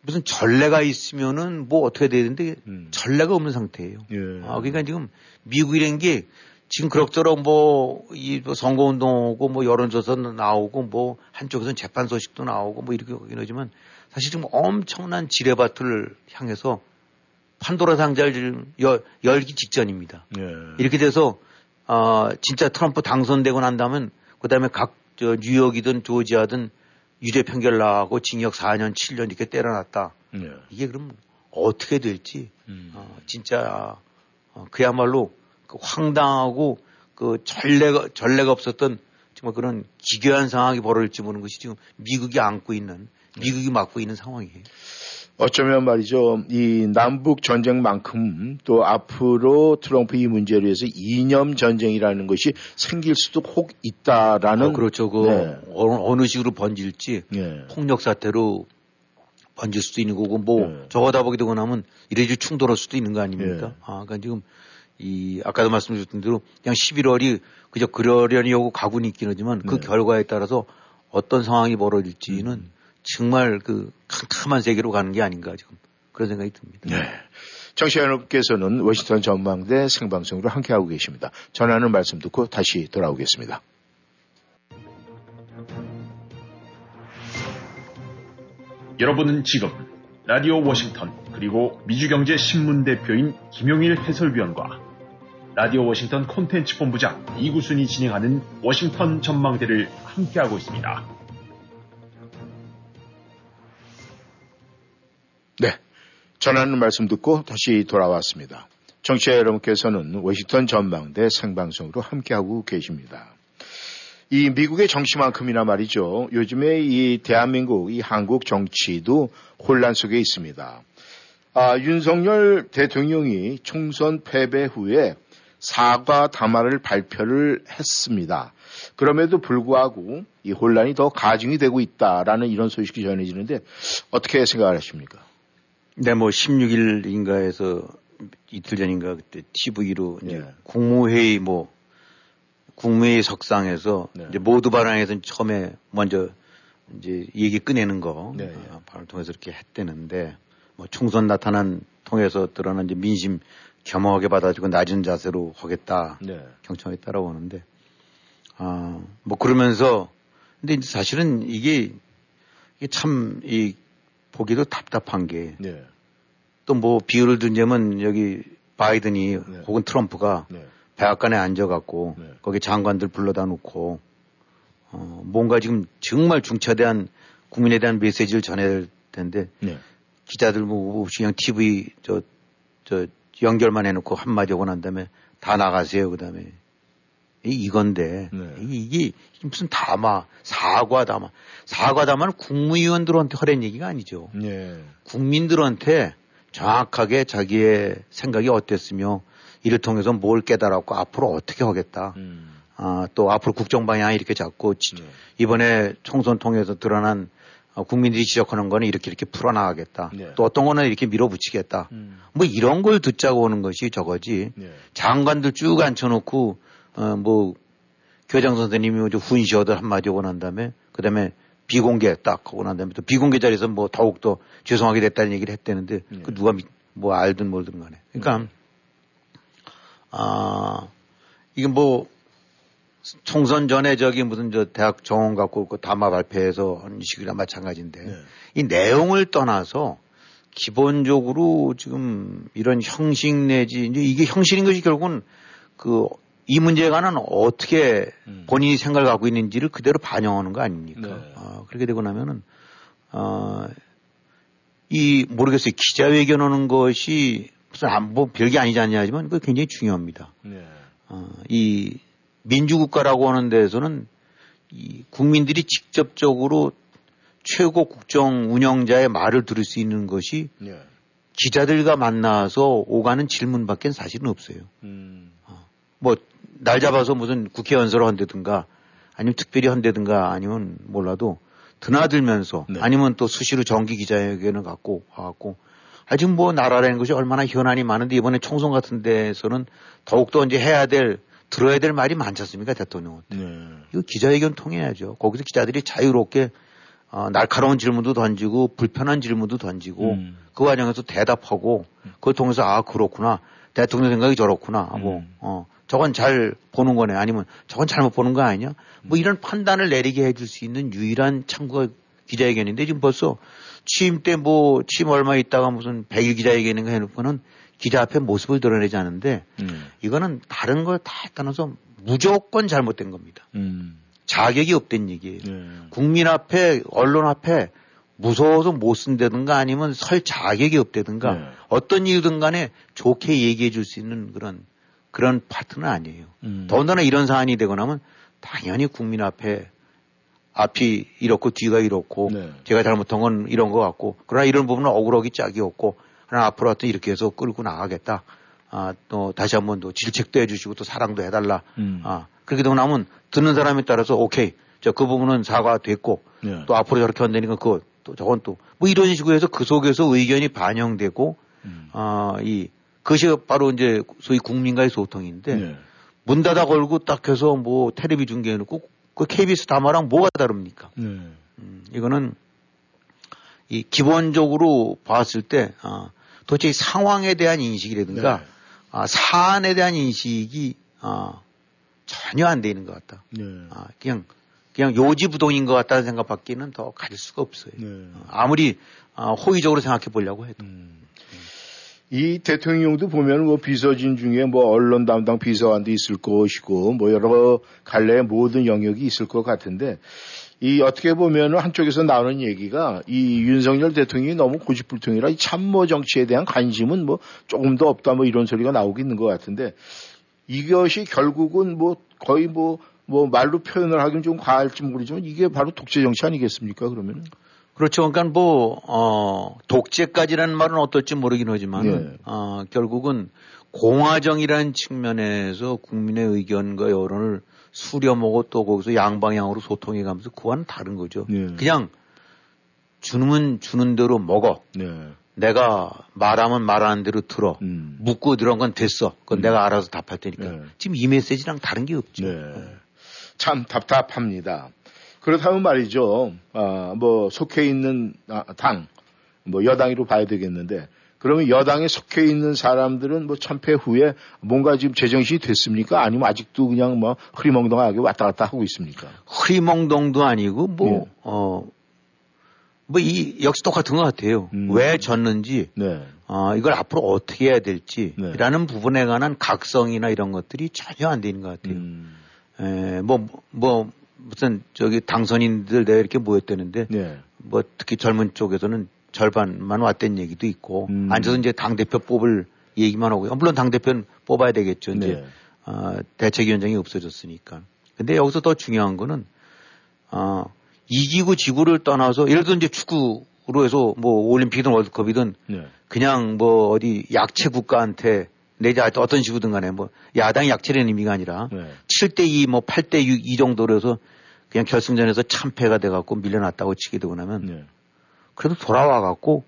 무슨 전례가 있으면은 뭐 어떻게 되는데 음. 전례가 없는 상태예요. 예. 아, 그러니까 지금 미국이라는 게 지금 그럭저럭 뭐, 이뭐 선거운동하고 뭐 여론조사 나오고 뭐 한쪽에서는 재판 소식도 나오고 뭐 이렇게 하긴 하지만 사실 지금 엄청난 지뢰밭을 향해서 판도라 상자를 지금 열, 열기 직전입니다. 예. 이렇게 돼서 어, 진짜 트럼프 당선되고 난 다음은 그 다음에 각 저 뉴욕이든 조지아든 유죄 판결 나고 징역 4년, 7년 이렇게 때려놨다. 예. 이게 그럼 어떻게 될지 음. 어, 진짜 어, 그야말로 그 황당하고 그 전례가 전례가 없었던 정말 그런 기괴한 상황이 벌어질지 모르는 것이 지금 미국이 안고 있는 미국이 맡고 있는 상황이에요. 어쩌면 말이죠. 이 남북 전쟁만큼 또 앞으로 트럼프 이 문제로 해서 이념 전쟁이라는 것이 생길 수도 혹 있다라는. 어, 그렇죠. 그 네. 어느 식으로 번질지 네. 폭력 사태로 번질 수도 있는 거고 뭐 네. 저거다 보게 되고 나면 이래지 충돌할 수도 있는 거 아닙니까? 네. 아, 그러니까 지금 이 아까도 말씀드렸던 대로 그냥 11월이 그저 그러려니 하고 가고는 있긴 하지만 그 네. 결과에 따라서 어떤 상황이 벌어질지는 음. 정말 그 캄캄한 세계로 가는 게 아닌가 지금 그런 생각이 듭니다. 네. 정시현 여러분께서는 워싱턴 전망대 생방송으로 함께하고 계십니다. 전하는 말씀 듣고 다시 돌아오겠습니다. 여러분은 지금 라디오 워싱턴 그리고 미주경제신문 대표인 김용일 해설위원과 라디오 워싱턴 콘텐츠 본부장 이구순이 진행하는 워싱턴 전망대를 함께하고 있습니다. 네. 전하는 말씀 듣고 다시 돌아왔습니다. 정치자 여러분께서는 워싱턴 전망대 생방송으로 함께하고 계십니다. 이 미국의 정치만큼이나 말이죠. 요즘에 이 대한민국, 이 한국 정치도 혼란 속에 있습니다. 아, 윤석열 대통령이 총선 패배 후에 사과 담화를 발표를 했습니다. 그럼에도 불구하고 이 혼란이 더 가중이 되고 있다라는 이런 소식이 전해지는데 어떻게 생각을 하십니까? 네, 뭐 16일인가에서 이틀 전인가 그때 TV로 이제 네. 국무회의 뭐 국무회의 석상에서 네. 이제 모두 발언에서 처음에 먼저 이제 얘기 꺼내는 거 네. 어, 발언을 통해서 이렇게 했대는데 뭐 총선 나타난 통해서 드러난 이제 민심 겸허하게 받아주고 낮은 자세로 하겠다 네. 경청했다라고 하는데 아뭐 그러면서 근데 이제 사실은 이게 이게 참 이 보기도 답답한 게 네. 또뭐 비유를 든자면 여기 바이든이 네. 혹은 트럼프가 네. 백악관에 앉아갖고 네. 거기 장관들 불러다 놓고 어, 뭔가 지금 정말 중차대한 국민에 대한 메시지를 전해야 될 텐데 네. 기자들 뭐 없이 그냥 TV 저, 저 연결만 해놓고 한마디 하고 난 다음에 다 나가세요. 그 다음에 이건데 네. 이게 무슨 담화 사과 담화 사과 담화는 국무위원들한테 하라는 얘기가 아니죠. 네. 국민들한테 정확하게 자기의 생각이 어땠으며 이를 통해서 뭘 깨달았고 앞으로 어떻게 하겠다. 음. 아, 또 앞으로 국정 방향 이렇게 잡고 네. 이번에 총선 통해서 드러난 어, 국민들이 지적하는 거는 이렇게 이렇게 풀어나가겠다. 네. 또 어떤 거는 이렇게 밀어붙이겠다. 음. 뭐 이런 걸 듣자고 오는 것이 저거지. 네. 장관들 쭉 앉혀놓고 어, 뭐 교장 선생님이 훈시어들 한마디 하고 난 다음에 그 다음에 비공개 딱 하고 난 다음에 또 비공개 자리에서 뭐 더욱 더 죄송하게 됐다는 얘기를 했대는데 네. 그 누가 뭐 알든 뭘든 간에. 그러니까 네. 아, 이게 뭐 총선 전에 저기 무슨 저 대학 정원 갖고 그 담화 발표해서 한 식이랑 마찬가지인데 네. 이 내용을 떠나서 기본적으로 지금 이런 형식 내지 이제 이게 형식인 것이 결국은 그 이 문제에 관한 어떻게 음. 본인이 생각을 갖고 있는지를 그대로 반영하는 거 아닙니까? 네. 어, 그렇게 되고 나면은 어, 이 모르겠어요 기자회견 하는 것이 무슨 안, 뭐 별게 아니지 않냐 하지만 그거 굉장히 중요합니다. 네. 어, 이 민주국가라고 하는 데에서는 이 국민들이 직접적으로 최고 국정 운영자의 말을 들을 수 있는 것이 네. 기자들과 만나서 오가는 질문밖에 사실은 없어요. 음. 어, 뭐날 잡아서 무슨 국회 연설을 한다든가 아니면 특별히 한다든가 아니면 몰라도 드나들면서 네. 아니면 또 수시로 정기 기자회견을 갖고 와갖고 아직 뭐 나라라는 것이 얼마나 현안이 많은데 이번에 총선 같은 데서는 더욱더 이제 해야 될 들어야 될 말이 많지 않습니까 대통령한테. 네. 이거 기자회견 통해야죠. 거기서 기자들이 자유롭게 어, 날카로운 질문도 던지고 불편한 질문도 던지고 음. 그 과정에서 대답하고 그걸 통해서 아 그렇구나 대통령 생각이 저렇구나 하고 음. 어 저건 잘 보는 거네 아니면 저건 잘못 보는 거 아니냐 뭐 이런 판단을 내리게 해줄 수 있는 유일한 창구가 기자회견인데 지금 벌써 취임 때 뭐 취임 얼마 있다가 무슨 100일 기자회견인가 해놓고는 기자 앞에 모습을 드러내지 않는데 음. 이거는 다른 걸 다 떠나서 무조건 잘못된 겁니다. 음. 자격이 없된 얘기예요. 네. 국민 앞에 언론 앞에 무서워서 못 쓴다든가 아니면 설 자격이 없다든가 네. 어떤 이유든 간에 좋게 얘기해 줄 수 있는 그런 그런 파트는 아니에요. 음. 더군다나 이런 사안이 되고 나면 당연히 국민 앞에 앞이 이렇고 뒤가 이렇고 네. 제가 잘못한 건 이런 것 같고 그러나 이런 부분은 억울하기 짝이 없고 앞으로 하여튼 이렇게 해서 끌고 나가겠다. 아, 또 다시 한번 또 질책도 해주시고 또 사랑도 해달라. 음. 아, 그렇게 되고 나면 듣는 사람에 따라서 오케이. 저 그 부분은 사과됐고 네. 또 앞으로 저렇게 한다니까 그거 또 저건 또 뭐 이런 식으로 해서 그 속에서 의견이 반영되고 음. 아, 이 그것이 바로 이제 소위 국민과의 소통인데 네. 문 닫아 걸고 딱 해서 뭐 텔레비 중계해놓고 그 KBS 담화랑 뭐가 다릅니까? 네. 음, 이거는 이 기본적으로 봤을 때 아, 도대체 상황에 대한 인식이라든가 네. 아, 사안에 대한 인식이 아, 전혀 안 되는 것 같다. 네. 아, 그냥 그냥 요지부동인 것 같다는 생각밖에는 더 가질 수가 없어요. 네. 어, 아무리 아, 호의적으로 생각해 보려고 해도. 음. 이 대통령도 보면 뭐 비서진 중에 뭐 언론 담당 비서관도 있을 것이고 뭐 여러 갈래의 모든 영역이 있을 것 같은데 이 어떻게 보면 한쪽에서 나오는 얘기가 이 윤석열 대통령이 너무 고집불통이라 이 참모 정치에 대한 관심은 뭐 조금 더 없다 뭐 이런 소리가 나오고 있는 것 같은데 이것이 결국은 뭐 거의 뭐뭐 뭐 말로 표현을 하기는 좀 과할지 모르지만 이게 바로 독재 정치 아니겠습니까 그러면? 그렇죠. 그러니까 뭐, 어, 독재까지라는 말은 어떨지 모르긴 하지만, 예. 어, 결국은 공화정이라는 측면에서 국민의 의견과 여론을 수렴하고 또 거기서 양방향으로 소통해 가면서 그와는 다른 거죠. 예. 그냥 주는 주는 대로 먹어. 예. 내가 말하면 말하는 대로 들어. 음. 묻고 들은 건 됐어. 그건 음. 내가 알아서 답할 테니까. 네. 지금 이 메시지랑 다른 게 없죠. 네. 참 답답합니다. 그렇다면 말이죠. 아, 뭐 속해 있는 아, 당, 뭐 여당으로 봐야 되겠는데 그러면 여당에 속해 있는 사람들은 뭐 참패 후에 뭔가 지금 제정신이 됐습니까? 아니면 아직도 그냥 뭐 흐리멍덩하게 왔다 갔다 하고 있습니까? 흐리멍덩도 아니고 뭐, 네. 어, 뭐 이 역시 똑같은 것 같아요. 음. 왜 졌는지, 네. 어, 이걸 앞으로 어떻게 해야 될지라는 네. 부분에 관한 각성이나 이런 것들이 전혀 안 되는 것 같아요. 음. 에, 뭐, 뭐, 무슨 저기 당선인들 내가 이렇게 모였다는데 네. 뭐 특히 젊은 쪽에서는 절반만 왔던 얘기도 있고 음. 앉아서 이제 당 대표 뽑을 얘기만 하고 물론 당 대표는 뽑아야 되겠죠 이제 네. 어, 대책위원장이 없어졌으니까. 근데 여기서 더 중요한 거는 어, 이기고 지구를 떠나서 예를 들어 이제 축구로 해서 뭐 올림픽이든 월드컵이든 네. 그냥 뭐 어디 약체 국가한테 내지 어떤 식으로든 간에 뭐 야당 약체라는 의미가 아니라 네. 7대 2 뭐 8대 6 이 정도로 해서 그냥 결승전에서 참패가 돼 갖고 밀려났다고 치게 되고 나면 네. 그래도 돌아와 갖고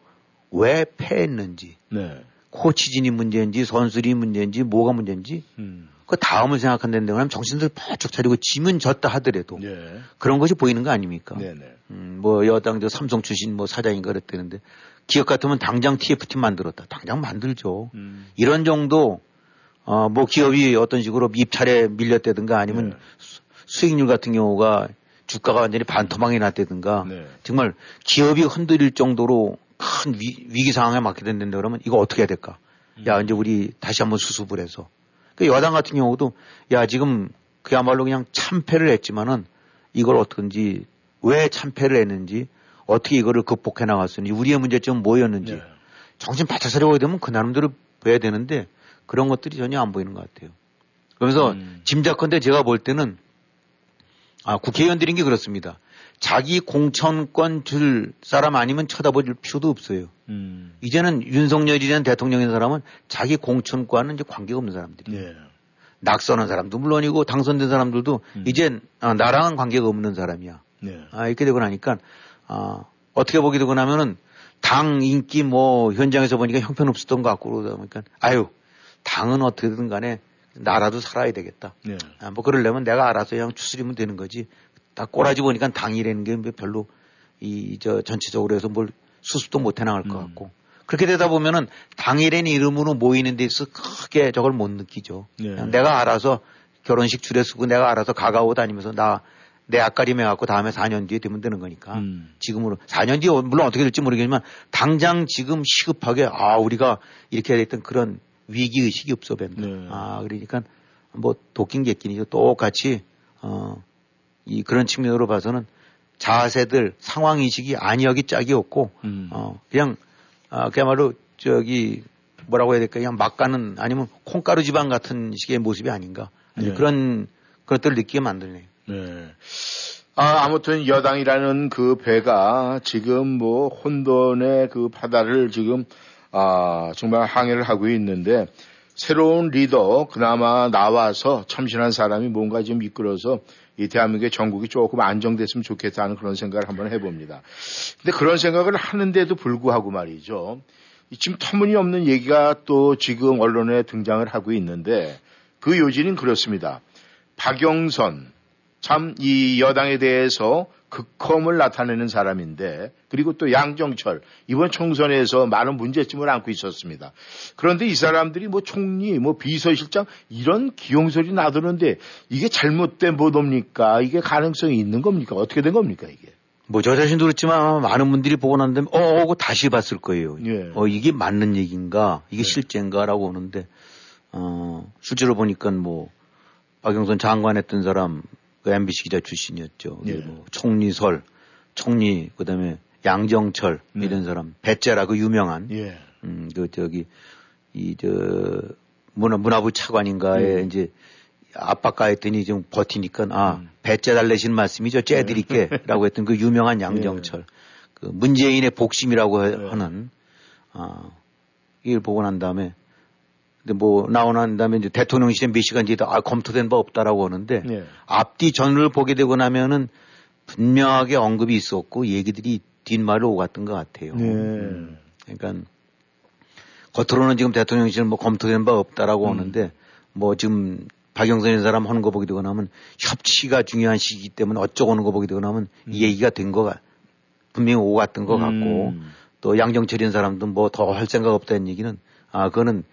왜 패했는지 네. 코치진이 문제인지 선수들이 문제인지 뭐가 문제인지 음. 그 다음을 생각한다는데 그러면 정신들 바짝 차리고 지면 졌다 하더라도 네. 그런 것이 보이는 거 아닙니까? 네, 네. 음, 뭐 여당 저 삼성 출신 뭐 사장인가 그랬다는데 기업 같으면 당장 TF팀 만들었다. 당장 만들죠. 음. 이런 정도 어, 뭐 기업이 어떤 식으로 입찰에 밀렸다든가 아니면 네. 수익률 같은 경우가 주가가 완전히 반토막이 났다든가 네. 정말 기업이 흔들릴 정도로 큰 위, 기 상황에 맞게 된다 그러면 이거 어떻게 해야 될까? 음. 야, 이제 우리 다시 한번 수습을 해서. 그 여당 같은 경우도 야, 지금 그야말로 그냥 참패를 했지만은 이걸 어떻게든지 왜 참패를 했는지 어떻게 이거를 극복해 나갔으니 우리의 문제점은 뭐였는지 네. 정신 바짝 차려야 되면 그 나름대로 봐야 되는데 그런 것들이 전혀 안 보이는 것 같아요. 그래서 음. 짐작컨대 제가 볼 때는 아, 국회의원들인 게 그렇습니다. 자기 공천권 줄 사람 아니면 쳐다볼 필요도 없어요. 음. 이제는 윤석열이라는 대통령인 사람은 자기 공천과는 이제 관계가 없는 사람들이에요. 예. 낙선한 사람도 물론이고 당선된 사람들도 음. 이제 아, 나랑은 관계가 없는 사람이야. 네. 아, 이렇게 되고 나니까 아, 어떻게 보게 되고 나면은 당 인기 뭐 현장에서 보니까 형편없었던 것 같고 그러다 보니까 아유 당은 어떻게든 간에 나라도 살아야 되겠다. 네. 아, 뭐 그러려면 내가 알아서 그냥 추스리면 되는 거지. 다 꼬라지 보니까 당이라는 게 별로 이 저 전체적으로 해서 뭘 수습도 못 해나갈 것 음. 같고 그렇게 되다 보면은 당이라는 이름으로 모이는 데 있어 크게 저걸 못 느끼죠. 네. 내가 알아서 결혼식 줄에 쓰고 내가 알아서 가가오 다니면서 나 내 앞가림 해 갖고 다음에 4년 뒤에 되면 되는 거니까 음. 지금으로 4년 뒤에 물론 어떻게 될지 모르겠지만 당장 지금 시급하게 아 우리가 이렇게 됐던 그런 위기 의식이 없어 뱀다. 네. 아 그러니까 뭐 도끼인 객끼니죠. 똑같이 어이 그런 측면으로 봐서는 자세들 상황 인식이 아니하기 짝이 없고 음. 어 그냥 아 그야말로 저기 뭐라고 해야 될까 그냥 막 가는 아니면 콩가루 지방 같은 식의 모습이 아닌가 네. 그런 것들을 느끼게 만들네요. 네. 아, 아무튼 여당이라는 그 배가 지금 뭐 혼돈의 그 바다를 지금 아, 정말 항해를 하고 있는데 새로운 리더 그나마 나와서 참신한 사람이 뭔가 좀 이끌어서 이 대한민국의 전국이 조금 안정됐으면 좋겠다는 그런 생각을 한번 해봅니다. 근데 그런 생각을 하는데도 불구하고 말이죠. 지금 터무니없는 얘기가 또 지금 언론에 등장을 하고 있는데 그 요지는 그렇습니다. 박영선 참 이 여당에 대해서 극혐을 나타내는 사람인데 그리고 또 양정철 이번 총선에서 많은 문제점을 안고 있었습니다. 그런데 이 사람들이 뭐 총리, 뭐 비서실장 이런 기용소리 나도는데 이게 잘못된 보도입니까? 이게 가능성이 있는 겁니까? 어떻게 된 겁니까 이게? 뭐 저 자신도 그렇지만 많은 분들이 보고 난 다음에 어 하고 다시 봤을 거예요. 예. 어 이게 맞는 얘기인가? 이게 네. 실제인가라고 오는데 어 실제로 보니까 뭐 박영선 장관 했던 사람 그 MBC 기자 출신이었죠. 예. 뭐 총리설, 총리 그다음에 양정철 네. 이런 사람 배째라 그 유명한 예. 음그 저기 이 저 문화 문화부 차관인가에 음. 이제 압박 가했더니 좀 버티니까 아 음. 배째 달래신 말씀이죠 째 드릴게라고 했던 그 유명한 양정철 예. 그 문재인의 복심이라고 예. 하는 아 이걸 보고 난 다음에 근데 뭐 나오고 난 다음에 이제 대통령실에 몇 시간 뒤에 아, 검토된 바 없다라고 하는데 네. 앞뒤 전을 보게 되고 나면은 분명하게 언급이 있었고 얘기들이 뒷말로 오갔던 것 같아요. 네. 음. 그러니까 겉으로는 지금 대통령실 뭐 검토된 바 없다라고 음. 하는데 뭐 지금 박영선이 사람 하는 거 보게 되고 나면 협치가 중요한 시기이기 때문에 어쩌고 하는 거 보게 되고 나면 음. 이 얘기가 된 거가 분명히 오갔던 것 같고 음. 또 양정철인 사람도 뭐 더 할 생각 없다는 얘기는 아 그거는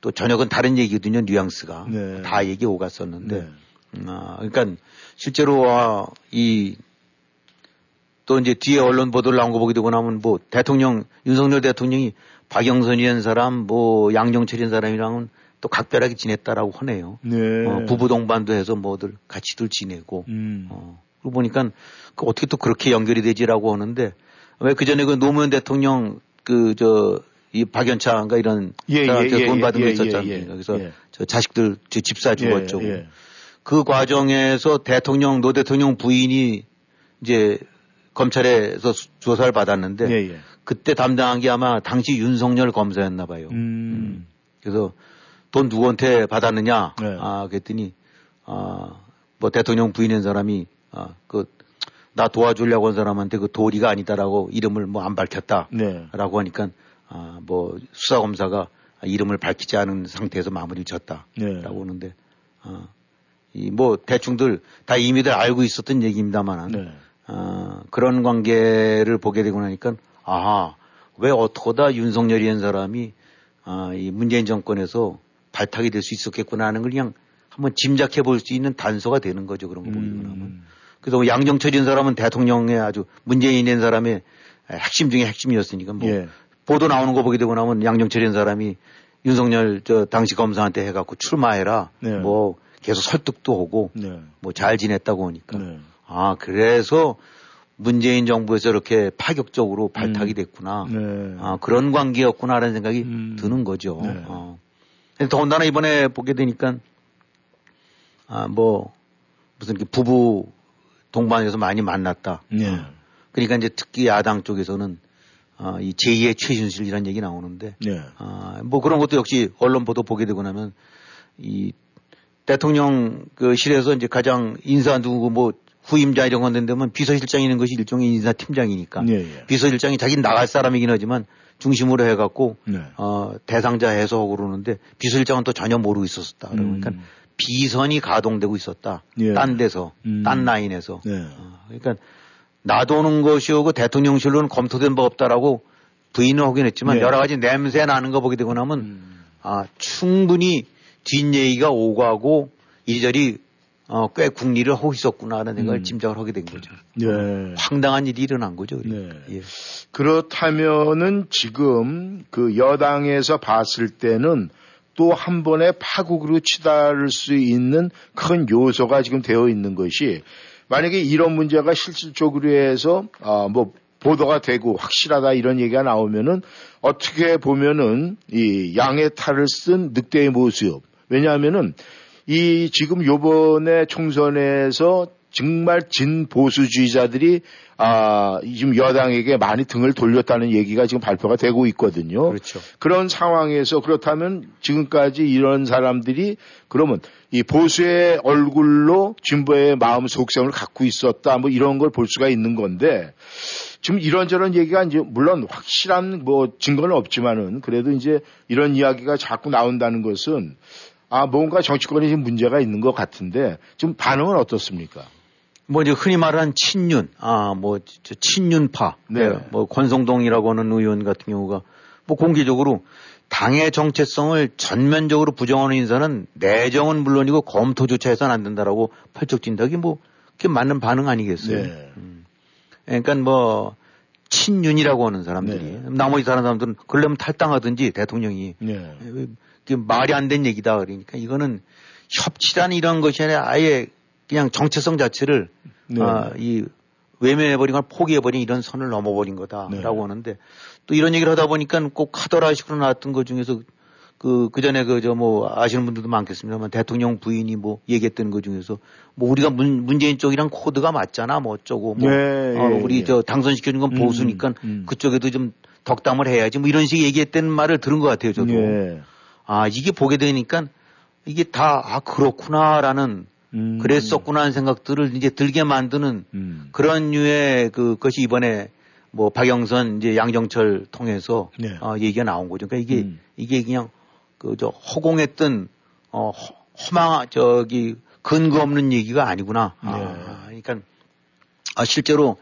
또 저녁은 다른 얘기거든요, 뉘앙스가. 네. 다 얘기 오갔었는데. 네. 음, 아, 그러니까 실제로 아, 이, 또 이제 뒤에 언론 보도를 나온 거 보게 되고 나면 뭐 대통령, 윤석열 대통령이 박영선이라는 사람, 뭐 양정철이라는 사람이랑은 또 각별하게 지냈다라고 하네요. 네. 어, 부부 동반도 해서 뭐들 같이들 지내고. 음. 어, 그러고 보니까 그 어떻게 또 그렇게 연결이 되지라고 하는데 왜 그 전에 그 노무현 대통령 그 저 이 박연차인가 이런 예, 예, 돈 예, 받은 거 예, 있었잖아요. 예, 그래서 저 자식들 집사 죽었죠. 그 과정에서 대통령 노 대통령 부인이 이제 검찰에서 조사를 받았는데 그때 담당한 게 아마 당시 윤석열 검사였나 봐요. 음. 음. 그래서 돈 누구한테 받았느냐? 네. 아 그랬더니 아 뭐 대통령 부인인 사람이 아 그 나 도와주려고 한 사람한테 그 도리가 아니다라고 이름을 뭐 안 밝혔다라고 네. 하니까 아, 뭐 수사 검사가 이름을 밝히지 않은 상태에서 마무리 졌다라고 네. 하는데 아, 이뭐 대충들 다 이미들 알고 있었던 얘기입니다만 네. 아, 그런 관계를 보게 되고 나니까 아하 왜 어떡하다 윤석열이라는 사람이 아, 이 문재인 정권에서 발탁이 될 수 있었겠구나 하는 걸 그냥 한번 짐작해 볼 수 있는 단서가 되는 거죠 그런 거 보게 되고 나면 음. 그래서 뭐 양정철인 사람은 대통령의 아주 문재인인 사람의 핵심 중에 핵심이었으니까 뭐 예. 보도 나오는 거 보게 되고 나면 양정철이라는 사람이 윤석열 저 당시 검사한테 해갖고 출마해라. 네. 뭐 계속 설득도 하고 네. 뭐잘 지냈다고 하니까. 네. 아 그래서 문재인 정부에서 이렇게 파격적으로 발탁이 음. 됐구나. 네. 아 그런 관계였구나라는 생각이 음. 드는 거죠. 네. 어. 더군다나 이번에 보게 되니까 아 뭐 무슨 부부 동반해서 많이 만났다. 네. 그러니까 이제 특히 야당 쪽에서는 어, 이 제2의 최순실이라는 얘기 나오는데, 네. 어, 뭐 그런 것도 역시 언론 보도 보게 되고 나면 이 대통령 그 실에서 이제 가장 인사 누구 뭐 후임자 이런 건 된다면 비서실장이 있는 것이 일종의 인사팀장이니까 네, 네. 비서실장이 자기 나갈 사람이긴 하지만 중심으로 해갖고 네. 어, 대상자 해서 그러는데 비서실장은 또 전혀 모르고 있었다. 그러니까 음. 비선이 가동되고 있었다. 예. 딴 데서, 음. 딴 라인에서. 네. 어, 그러니까 놔두는 것이 오고 대통령실로는 검토된 바 없다라고 부인을 하긴 했지만 네. 여러 가지 냄새 나는 거 보게 되고 나면 음. 아, 충분히 뒷얘기가 오가고 이리저리 어, 꽤 국리를 하고 있었구나라는 생각을 음. 짐작을 하게 된 거죠. 네. 황당한 일이 일어난 거죠. 네. 예. 그렇다면은 지금 그 여당에서 봤을 때는 또 한 번의 파국으로 치달을 수 있는 큰 요소가 지금 되어 있는 것이 만약에 이런 문제가 실질적으로 해서 아, 뭐 보도가 되고 확실하다 이런 얘기가 나오면은 어떻게 보면은 이 양의 탈을 쓴 늑대의 모습. 왜냐하면은 이 지금 요번에 총선에서 정말 진 보수주의자들이 아, 지금 여당에게 많이 등을 돌렸다는 얘기가 지금 발표가 되고 있거든요. 그렇죠. 그런 상황에서 그렇다면 지금까지 이런 사람들이 그러면 이 보수의 얼굴로 진보의 마음 속성을 갖고 있었다 뭐 이런 걸 볼 수가 있는 건데 지금 이런저런 얘기가 이제 물론 확실한 뭐 증거는 없지만은 그래도 이제 이런 이야기가 자꾸 나온다는 것은 아 뭔가 정치권에 지금 문제가 있는 것 같은데 지금 반응은 어떻습니까? 뭐 이제 흔히 말하는 친윤, 아, 뭐, 친윤파, 네. 네. 뭐 권성동이라고 하는 의원 같은 경우가 뭐 공개적으로 당의 정체성을 전면적으로 부정하는 인사는 내정은 물론이고 검토조차 해서는 안 된다라고 펄쩍 뛴다기 뭐 그게 맞는 반응 아니겠어요. 네. 음. 그러니까 뭐 친윤이라고 하는 사람들이 네. 나머지 다른 사람들은 그러려면 탈당하든지 대통령이 네. 말이 안 된 얘기다 그러니까 이거는 협치란 이런 것이 아니라 아예 그냥 정체성 자체를 네. 아, 이 외면해버린 걸 포기해버린 이런 선을 넘어버린 거다라고 네. 하는데 또 이런 얘기를 하다 보니까 꼭 카더라 식으로 나왔던 것 중에서 그, 그 전에 그, 저, 뭐, 아시는 분들도 많겠습니다만, 대통령 부인이 뭐, 얘기했던 것 중에서, 뭐, 우리가 문, 문재인 쪽이랑 코드가 맞잖아, 뭐, 어쩌고, 뭐, 네, 어, 예, 우리 예. 저, 당선시켜준 건 음, 보수니까, 음, 음. 그쪽에도 좀 덕담을 해야지, 뭐, 이런 식의 얘기했던 말을 들은 것 같아요, 저도. 예. 아, 이게 보게 되니까, 이게 다, 아, 그렇구나라는, 음. 그랬었구나 하는 생각들을 이제 들게 만드는 음. 그런 류의 그 것이 이번에 뭐 박영선 이제 양정철 통해서 네. 어, 얘기가 나온 거죠. 그러니까 이게 음. 이게 그냥 그 저 허공했던 어 허망 저기 근거 없는 얘기가 아니구나. 네. 아, 그러니까 아 실제로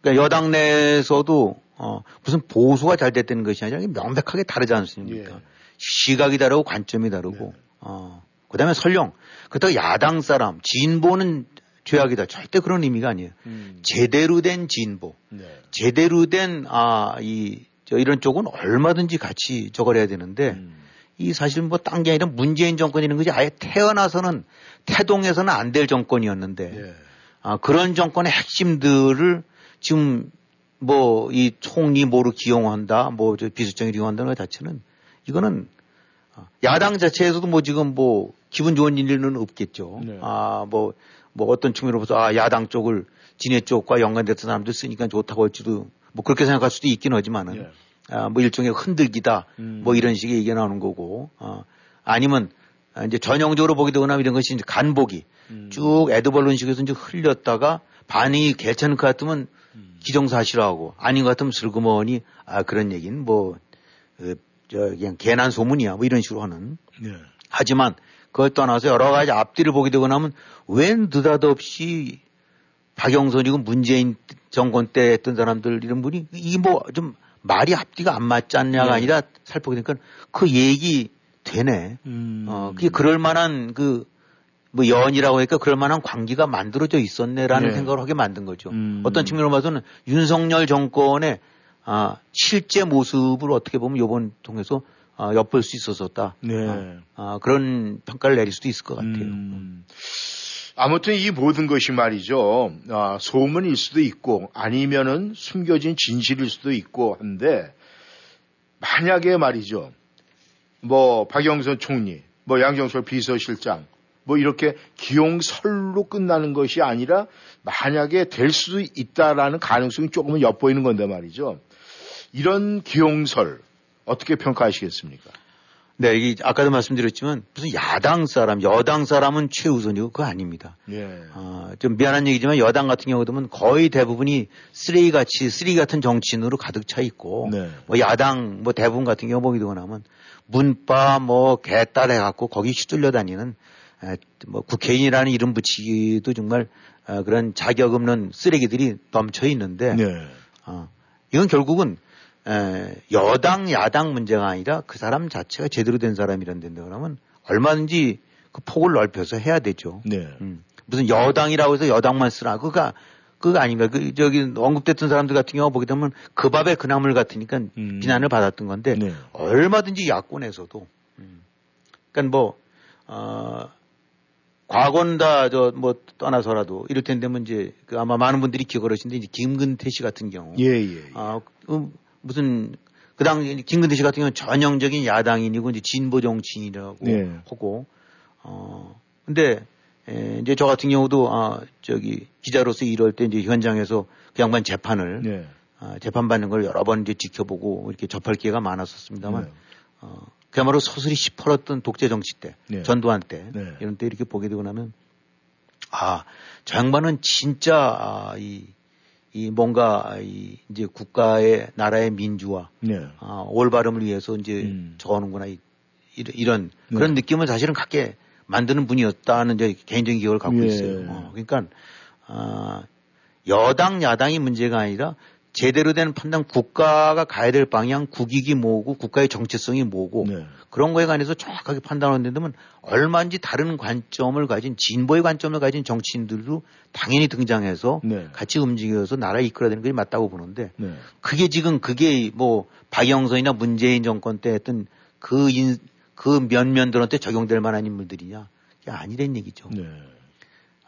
그러니까 여당 내에서도 어 무슨 보수가 잘 됐다는 것이 아니라 명백하게 다르지 않습니까? 네. 시각이 다르고 관점이 다르고 네. 어 그 다음에 설령 그렇다고 야당 사람 진보는 죄악이다. 절대 그런 의미가 아니에요. 음. 제대로 된 진보, 네. 제대로 된, 아, 이, 저 이런 쪽은 얼마든지 같이 저걸 해야 되는데, 음. 이 사실 뭐 딴 게 아니라 문재인 정권이라는 것이 아예 태어나서는 태동해서는 안 될 정권이었는데, 네. 아, 그런 정권의 핵심들을 지금 뭐 이 총리 뭐로 기용한다, 뭐 저 비서장이 기용한다는 것 자체는 이거는 아, 야당 자체에서도 뭐 지금 뭐 기분 좋은 일은 없겠죠. 네. 아, 뭐, 뭐 어떤 측면으로서 아, 야당 쪽을 진해 쪽과 연관됐던 사람들 쓰니까 좋다고 할지도 뭐 그렇게 생각할 수도 있긴 하지만은 네. 아, 뭐 일종의 흔들기다 음. 뭐 이런 식의 얘기가 나오는 거고 아, 아니면 이제 전형적으로 보게 되거나 이런 것이 이제 간보기 음. 쭉 에드벌룬식에서 이제 흘렸다가 반응이 괜찮을 것 같으면 음. 기정사실하고 아닌 것 같으면 슬그머니 아 그런 얘기는 뭐 그, 저 그냥 괜한 소문이야 뭐 이런 식으로 하는 네. 하지만 그걸 떠나서 여러 가지 앞뒤를 보게 되고 나면 웬 느닷없이 박영선이고 문재인 정권 때 했던 사람들 이런 분이 이게 뭐좀 말이 앞뒤가 안 맞지 않냐가 네. 아니라 살펴보게 되니까 그 얘기 되네. 음. 어, 그게 그럴 만한 그, 뭐 연이라고 하니까 그럴 만한 관계가 만들어져 있었네라는 네. 생각을 하게 만든 거죠. 음. 어떤 측면으로 봐서는 윤석열 정권의 아, 실제 모습을 어떻게 보면 요번 통해서 아, 엿볼 수 있었었다. 네. 아, 아, 그런 평가를 내릴 수도 있을 것 같아요. 음. 아무튼 이 모든 것이 말이죠. 아, 소문일 수도 있고 아니면은 숨겨진 진실일 수도 있고 한데 만약에 말이죠. 뭐 박영선 총리, 뭐 양정철 비서실장, 뭐 이렇게 기용설로 끝나는 것이 아니라 만약에 될 수도 있다라는 가능성이 조금은 엿보이는 건데 말이죠. 이런 기용설 어떻게 평가하시겠습니까? 네, 이게 아까도 말씀드렸지만 무슨 야당 사람, 여당 사람은 최우선이고 그거 아닙니다. 예. 어, 좀 미안한 얘기지만 여당 같은 경우도 거의 대부분이 쓰레기 같이 쓰레기 같은 정치인으로 가득 차 있고 네. 뭐 야당 뭐 대부분 같은 경우 보기도 하면 문바 뭐 개딸 해갖고 거기 휘둘려 다니는 에, 뭐 국회의원이라는 이름 붙이기도 정말 어, 그런 자격 없는 쓰레기들이 넘쳐 있는데 네. 어, 이건 결국은 에, 여당 야당 문제가 아니라 그 사람 자체가 제대로 된 사람이란 데인데 그러면 얼마든지 그 폭을 넓혀서 해야 되죠. 네. 음. 무슨 여당이라고 해서 여당만 쓰라 그가 그거 아닌가. 그 저기 언급됐던 사람들 같은 경우 보게 되면 그 밥에 그 나물 같으니까 음. 비난을 받았던 건데 네. 얼마든지 야권에서도 음. 그러니까 뭐 어, 과거는 다 저 뭐 떠나서라도 이럴 텐데 뭐 이제 그 아마 많은 분들이 기억을 하시는데 이제 김근태 씨 같은 경우 예, 예, 예. 아, 음, 무슨 그당 김근태 씨 같은 경우는 전형적인 야당인이고 이제 진보 정치인이라고 네. 하고 어 근데 에, 이제 저 같은 경우도 아 저기 기자로서 일할 때 이제 현장에서 그 양반 재판을 네. 아, 재판 받는 걸 여러 번 이제 지켜보고 이렇게 접할 기회가 많았었습니다만 네. 어, 그야말로 서슬이 시퍼렀던 독재 정치 때, 네. 전두환 때 네. 이런 때 이렇게 보게 되고 나면 아, 저 양반은 진짜 아, 이, 이 뭔가 이 이제 국가의 나라의 민주화, 네. 아, 올바름을 위해서 이제 음. 적어놓는구나 이, 이런 네. 그런 느낌을 사실은 갖게 만드는 분이었다는 이제 개인적인 기억을 갖고 예. 있어요. 어, 그러니까 아, 여당 야당이 문제가 아니라 제대로 된 판단 국가가 가야 될 방향 국익이 뭐고 국가의 정체성이 뭐고 네. 그런 거에 관해서 정확하게 판단하는 데면 얼마인지 다른 관점을 가진 진보의 관점을 가진 정치인들도 당연히 등장해서 네. 같이 움직여서 나라를 이끌어야 되는 것이 맞다고 보는데 네. 그게 지금 그게 뭐 박영선이나 문재인 정권 때 했던 그 인, 그 면면들한테 적용될 만한 인물들이냐? 그게 아니란 얘기죠. 네.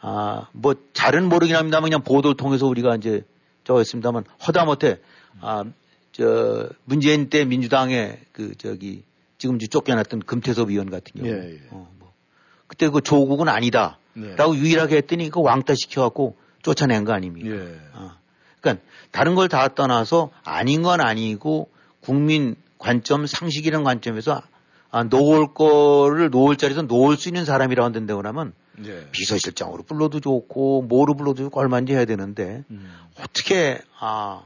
아, 뭐 잘은 모르긴 합니다만 그냥 보도를 통해서 우리가 이제 저거 했습니다만 허다못해 아, 저 문재인 때 민주당의 그 저기 지금 쫓겨났던 금태섭 의원 같은 경우. 예, 예. 어, 뭐. 그때 그 조국은 아니다. 네. 라고 유일하게 했더니 그 왕따 시켜갖고 쫓아낸 거 아닙니까? 예. 어. 그러니까 다른 걸 다 떠나서 아닌 건 아니고 국민 관점, 상식이라는 관점에서 아, 놓을 거를 놓을 자리에서 놓을 수 있는 사람이라고 한다고 하면 예. 비서실장으로 불러도 좋고 뭐로 불러도 좋고 얼마인지 해야 되는데 음. 어떻게 아,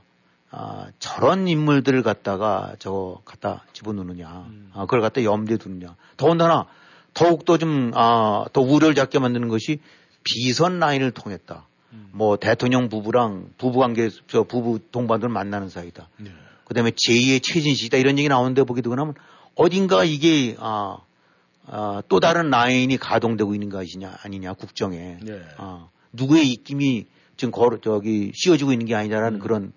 아, 저런 인물들을 갖다가 저거 갖다 집어넣느냐, 음. 아, 그걸 갖다 염두에 두느냐. 더군다나 더욱더 좀, 아, 더 우려를 잡게 만드는 것이 비선 라인을 통했다. 음. 뭐 대통령 부부랑 부부 관계, 저 부부 동반들 만나는 사이다. 네. 그 다음에 제2의 최진식이다. 이런 얘기 나오는데 보게 되고 나면 어딘가 이게, 아, 아, 또 다른 라인이 가동되고 있는 것이냐, 아니냐, 국정에. 네. 아, 누구의 입김이 지금 걸, 저기 씌워지고 있는 게 아니냐라는 음. 그런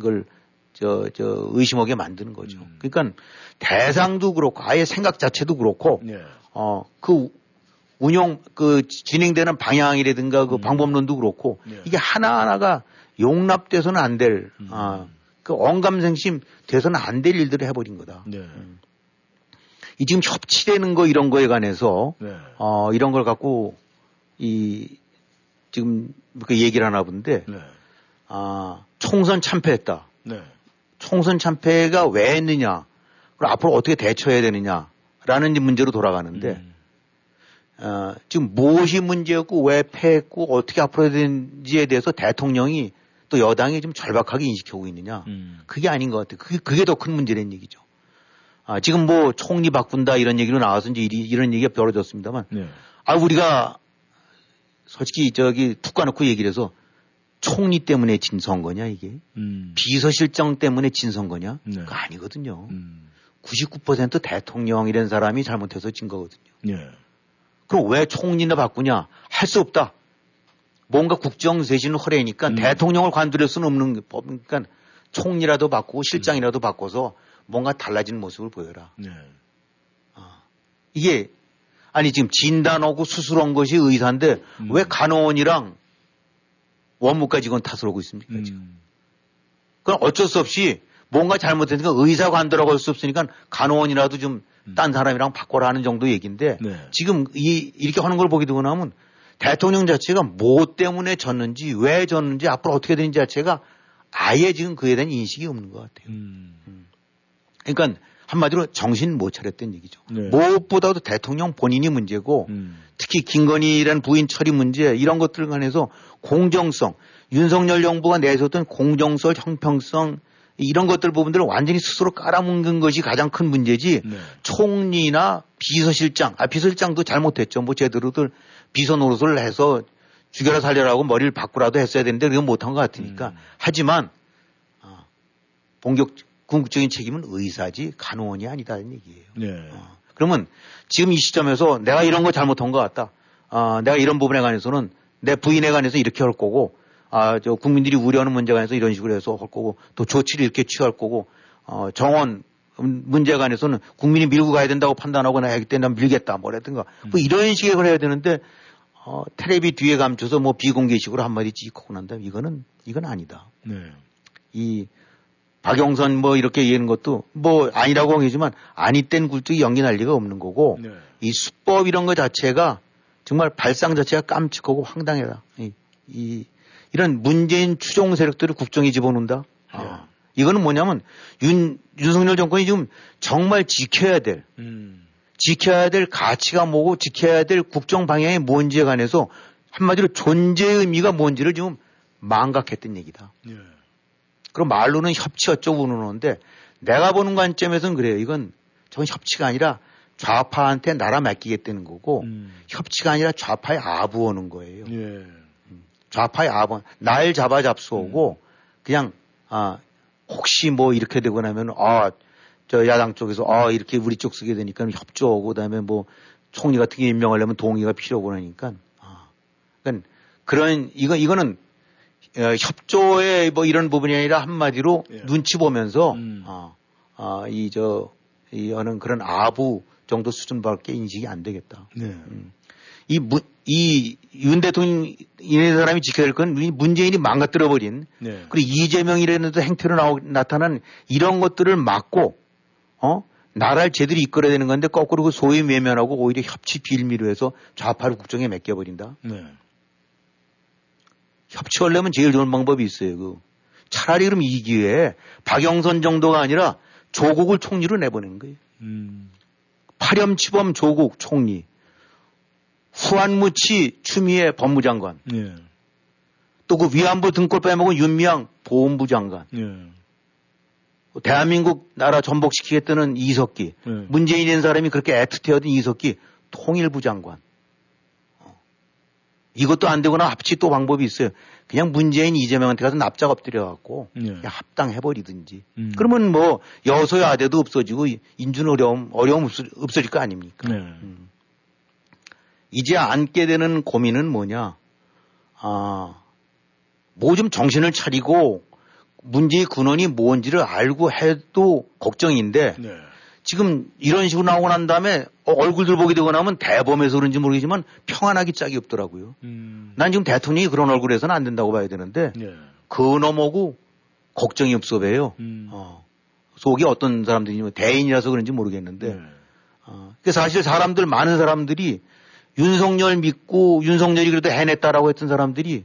걸 저, 저, 의심하게 만드는 거죠. 음. 그러니까 대상도 그렇고 아예 생각 자체도 그렇고, 네. 어, 그 운영, 그 진행되는 방향이라든가 그 음. 방법론도 그렇고, 네. 이게 하나하나가 용납돼서는 안 될, 음. 아, 그 언감생심 돼서는 안 될 일들을 해버린 거다. 네. 음. 이 지금 협치되는 거 이런 거에 관해서, 네. 어, 이런 걸 갖고 이 지금 그 얘기를 하나 본데, 네. 아, 총선 참패했다. 네. 총선 참패가 왜 했느냐. 그리고 앞으로 어떻게 대처해야 되느냐라는 문제로 돌아가는데 음. 어, 지금 무엇이 문제였고 왜 패했고 어떻게 앞으로 해야 되는지에 대해서 대통령이 또 여당이 좀 절박하게 인식하고 있느냐. 음. 그게 아닌 것 같아요. 그게, 그게 더 큰 문제라는 얘기죠. 아, 지금 뭐 총리 바꾼다 이런 얘기로 나와서 이제 이런 얘기가 벌어졌습니다만. 네. 아, 우리가 솔직히 저기 툭 까놓고 얘기를 해서 총리 때문에 진 선거냐 이게 음. 비서실장 때문에 진 선거냐 네. 그거 아니거든요. 음. 99% 대통령이라는 사람이 잘못해서 진 거거든요. 네. 그럼 왜 총리나 바꾸냐? 할 수 없다. 뭔가 국정 쇄신을 허래니까 음. 대통령을 관둘 수는 없는 법. 그러니까 총리라도 바꾸고 실장이라도 바꿔서 뭔가 달라진 모습을 보여라. 네. 아, 이게 아니 지금 진단하고 수술한 것이 의사인데 음. 왜 간호원이랑 원무과 직원 탓을 하고 있습니까, 지금. 음. 그럼 어쩔 수 없이 뭔가 잘못했으니까 의사가 안 들어갈 수 없으니까 간호원이라도 좀딴 음. 사람이랑 바꿔라 하는 정도 얘기인데 네. 지금 이, 이렇게 하는 걸 보게 되고 나면 대통령 자체가 뭐 때문에 졌는지 왜 졌는지 앞으로 어떻게 되는지 자체가 아예 지금 그에 대한 인식이 없는 것 같아요. 음. 음. 그러니까 한마디로 정신 못 차렸던 얘기죠. 네. 무엇보다도 대통령 본인이 문제고 음. 특히 김건희라는 부인 처리 문제 이런 것들 관해서 공정성 윤석열 정부가 내세웠던 공정성 형평성 이런 것들 부분들을 완전히 스스로 깔아뭉근 것이 가장 큰 문제지 네. 총리나 비서실장 아 비서실장도 잘못했죠 뭐 제대로들 비서 노릇을 해서 죽여라 살려라고 머리를 바꾸라도 했어야 되는데 그건 못한 것 같으니까 음. 하지만 어, 본격 궁극적인 책임은 의사지 간호원이 아니다는 얘기예요. 네. 어. 그러면 지금 이 시점에서 내가 이런 거 잘못한 것 같다. 어, 내가 이런 부분에 관해서는 내 부인에 관해서 이렇게 할 거고, 아, 저 국민들이 우려하는 문제에 관해서 이런 식으로 해서 할 거고, 또 조치를 이렇게 취할 거고, 어, 정원 문제에 관해서는 국민이 밀고 가야 된다고 판단하고 나 하기 때문에 난 밀겠다, 뭐라든가. 음. 뭐 이런 식의 걸 해야 되는데, 어, 테레비 뒤에 감춰서 뭐 비공개식으로 한마디 찍고 난 다음에 이거는, 이건 아니다. 네. 이 박영선 뭐 이렇게 얘기하는 것도 뭐 아니라고 하겠지만 아니 땐 굴뚝이 연기 날 리가 없는 거고 네. 이 수법 이런 거 자체가 정말 발상 자체가 깜찍하고 황당해라. 이, 이 이런 문재인 추종 세력들을 국정에 집어넣는다. 아. 이거는 뭐냐면 윤 윤석열 정권이 지금 정말 지켜야 될 음. 지켜야 될 가치가 뭐고 지켜야 될 국정 방향이 뭔지에 관해서 한마디로 존재의 의미가 뭔지를 지금 망각했던 얘기다. 예. 그럼 말로는 협치 어쩌고 그러는데 내가 보는 관점에서는 그래요. 이건 저건 협치가 아니라 좌파한테 나라 맡기겠다는 거고 음. 협치가 아니라 좌파의 아부하는 거예요. 예. 음. 좌파의 아부 날 잡아 잡수오고 음. 그냥 아 혹시 뭐 이렇게 되고 나면 아 저 야당 쪽에서 아 이렇게 우리 쪽 쓰게 되니까 협조하고 그다음에 뭐 총리 같은 게 임명하려면 동의가 필요하고 그러니까 아 그러니까 그런 이거 이거는 어, 협조의 뭐 이런 부분이 아니라 한마디로 예. 눈치 보면서 음. 아, 아, 이저이 어는 그런 아부 정도 수준밖에 인식이 안 되겠다. 네. 음. 이, 문, 이, 윤 대통령, 이네 사람이 지켜야 될건 문재인이 망가뜨려버린, 네. 그리고 이재명이라는 행태로 나오, 나타난 이런 것들을 막고, 어? 나라를 제대로 이끌어야 되는 건데 거꾸로 그 소위 외면하고 오히려 협치 빌미로 해서 좌파를 국정에 맡겨버린다. 네. 협치하려면 제일 좋은 방법이 있어요. 그 차라리 그럼 이 기회에 박영선 정도가 아니라 조국을 총리로 내보낸 거예요. 음. 파렴치범 조국 총리, 후한무치 추미애 법무장관, 예. 또그 위안부 등골 빼먹은 윤미향 보훈부 장관, 예. 대한민국 나라 전복시키겠다는 이석기, 예. 문재인이라는 사람이 그렇게 애틋해하던 이석기 통일부 장관. 이것도 안 되거나 합치 또 방법이 있어요. 그냥 문재인 이재명한테 가서 납작 엎드려갖고 네. 그냥 합당해버리든지. 음. 그러면 뭐 여소야 아대도 없어지고 인준 어려움 어려움 없어, 없어질 거 아닙니까? 네. 음. 이제 앉게 되는 고민은 뭐냐? 아, 뭐 좀 정신을 차리고 문제의 근원이 뭔지를 알고 해도 걱정인데 네. 지금 이런 식으로 나오고 난 다음에 어, 얼굴들 보게 되고 나면 대범해서 그런지 모르겠지만 평안하기 짝이 없더라고요. 음. 난 지금 대통령이 그런 얼굴에서는 안 된다고 봐야 되는데 예. 그 넘어고 걱정이 없어 배요. 음. 어. 속에 어떤 사람들이 뭐 대인이라서 그런지 모르겠는데 예. 어. 사실 사람들 많은 사람들이 윤석열 믿고 윤석열이 그래도 해냈다라고 했던 사람들이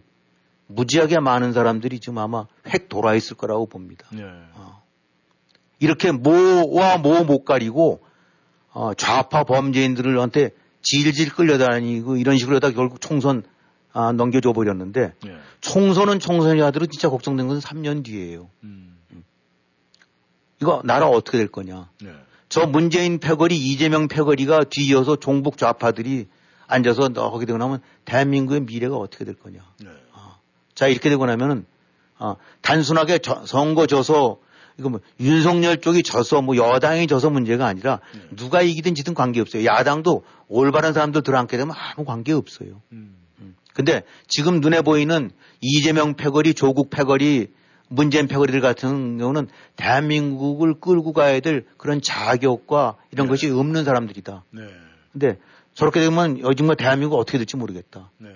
무지하게 많은 사람들이 지금 아마 획 돌아 있을 거라고 봅니다. 예. 어. 이렇게 뭐와 뭐못 가리고 어, 좌파 범죄인들한테 질질 끌려다니고 이런 식으로 하다 결국 총선 아, 넘겨줘 버렸는데 예. 총선은 총선이 하더라도 진짜 걱정된 것은 3년 뒤에요. 음. 음. 이거 나라 어떻게 될 거냐. 예. 저 문재인 패거리 이재명 패거리가 뒤이어서 종북 좌파들이 앉아서 하게 되고 나면 대한민국의 미래가 어떻게 될 거냐. 예. 아. 자 이렇게 되고 나면은 아, 단순하게 저, 선거 져서 이거 뭐 윤석열 쪽이 져서 뭐 여당이 져서 문제가 아니라 네. 누가 이기든 지든 관계없어요. 야당도 올바른 사람들 들어앉게 되면 아무 관계없어요. 음. 음. 근데 지금 눈에 보이는 이재명 패거리, 조국 패거리, 문재인 패거리들 같은 경우는 대한민국을 끌고 가야 될 그런 자격과 이런 네. 것이 없는 사람들이다. 네. 근데 저렇게 되면 요즘 뭐 대한민국 어떻게 될지 모르겠다. 네.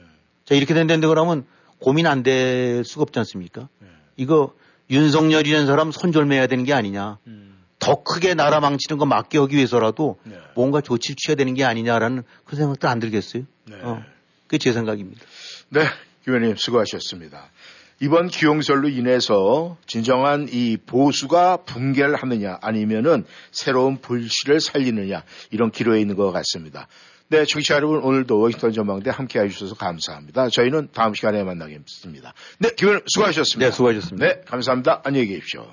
자, 이렇게 된다는데 그러면 고민 안 될 수가 없지 않습니까? 네. 이거 윤석열이라는 사람 손절매야 되는 게 아니냐. 음. 더 크게 나라 망치는 거 막게 하기 위해서라도 네. 뭔가 조치를 취해야 되는 게 아니냐라는 그 생각도 안 들겠어요. 네. 어, 그게 제 생각입니다. 네, 교수님 수고하셨습니다. 이번 기용설로 인해서 진정한 이 보수가 붕괴를 하느냐 아니면은 새로운 불씨를 살리느냐 이런 기로에 있는 것 같습니다. 네, 청취자 여러분 오늘도 워싱턴 전망대 함께 해주셔서 감사합니다. 저희는 다음 시간에 만나겠습니다. 네, 기분 수고하셨습니다. 네, 수고하셨습니다. 네, 감사합니다. 안녕히 계십시오.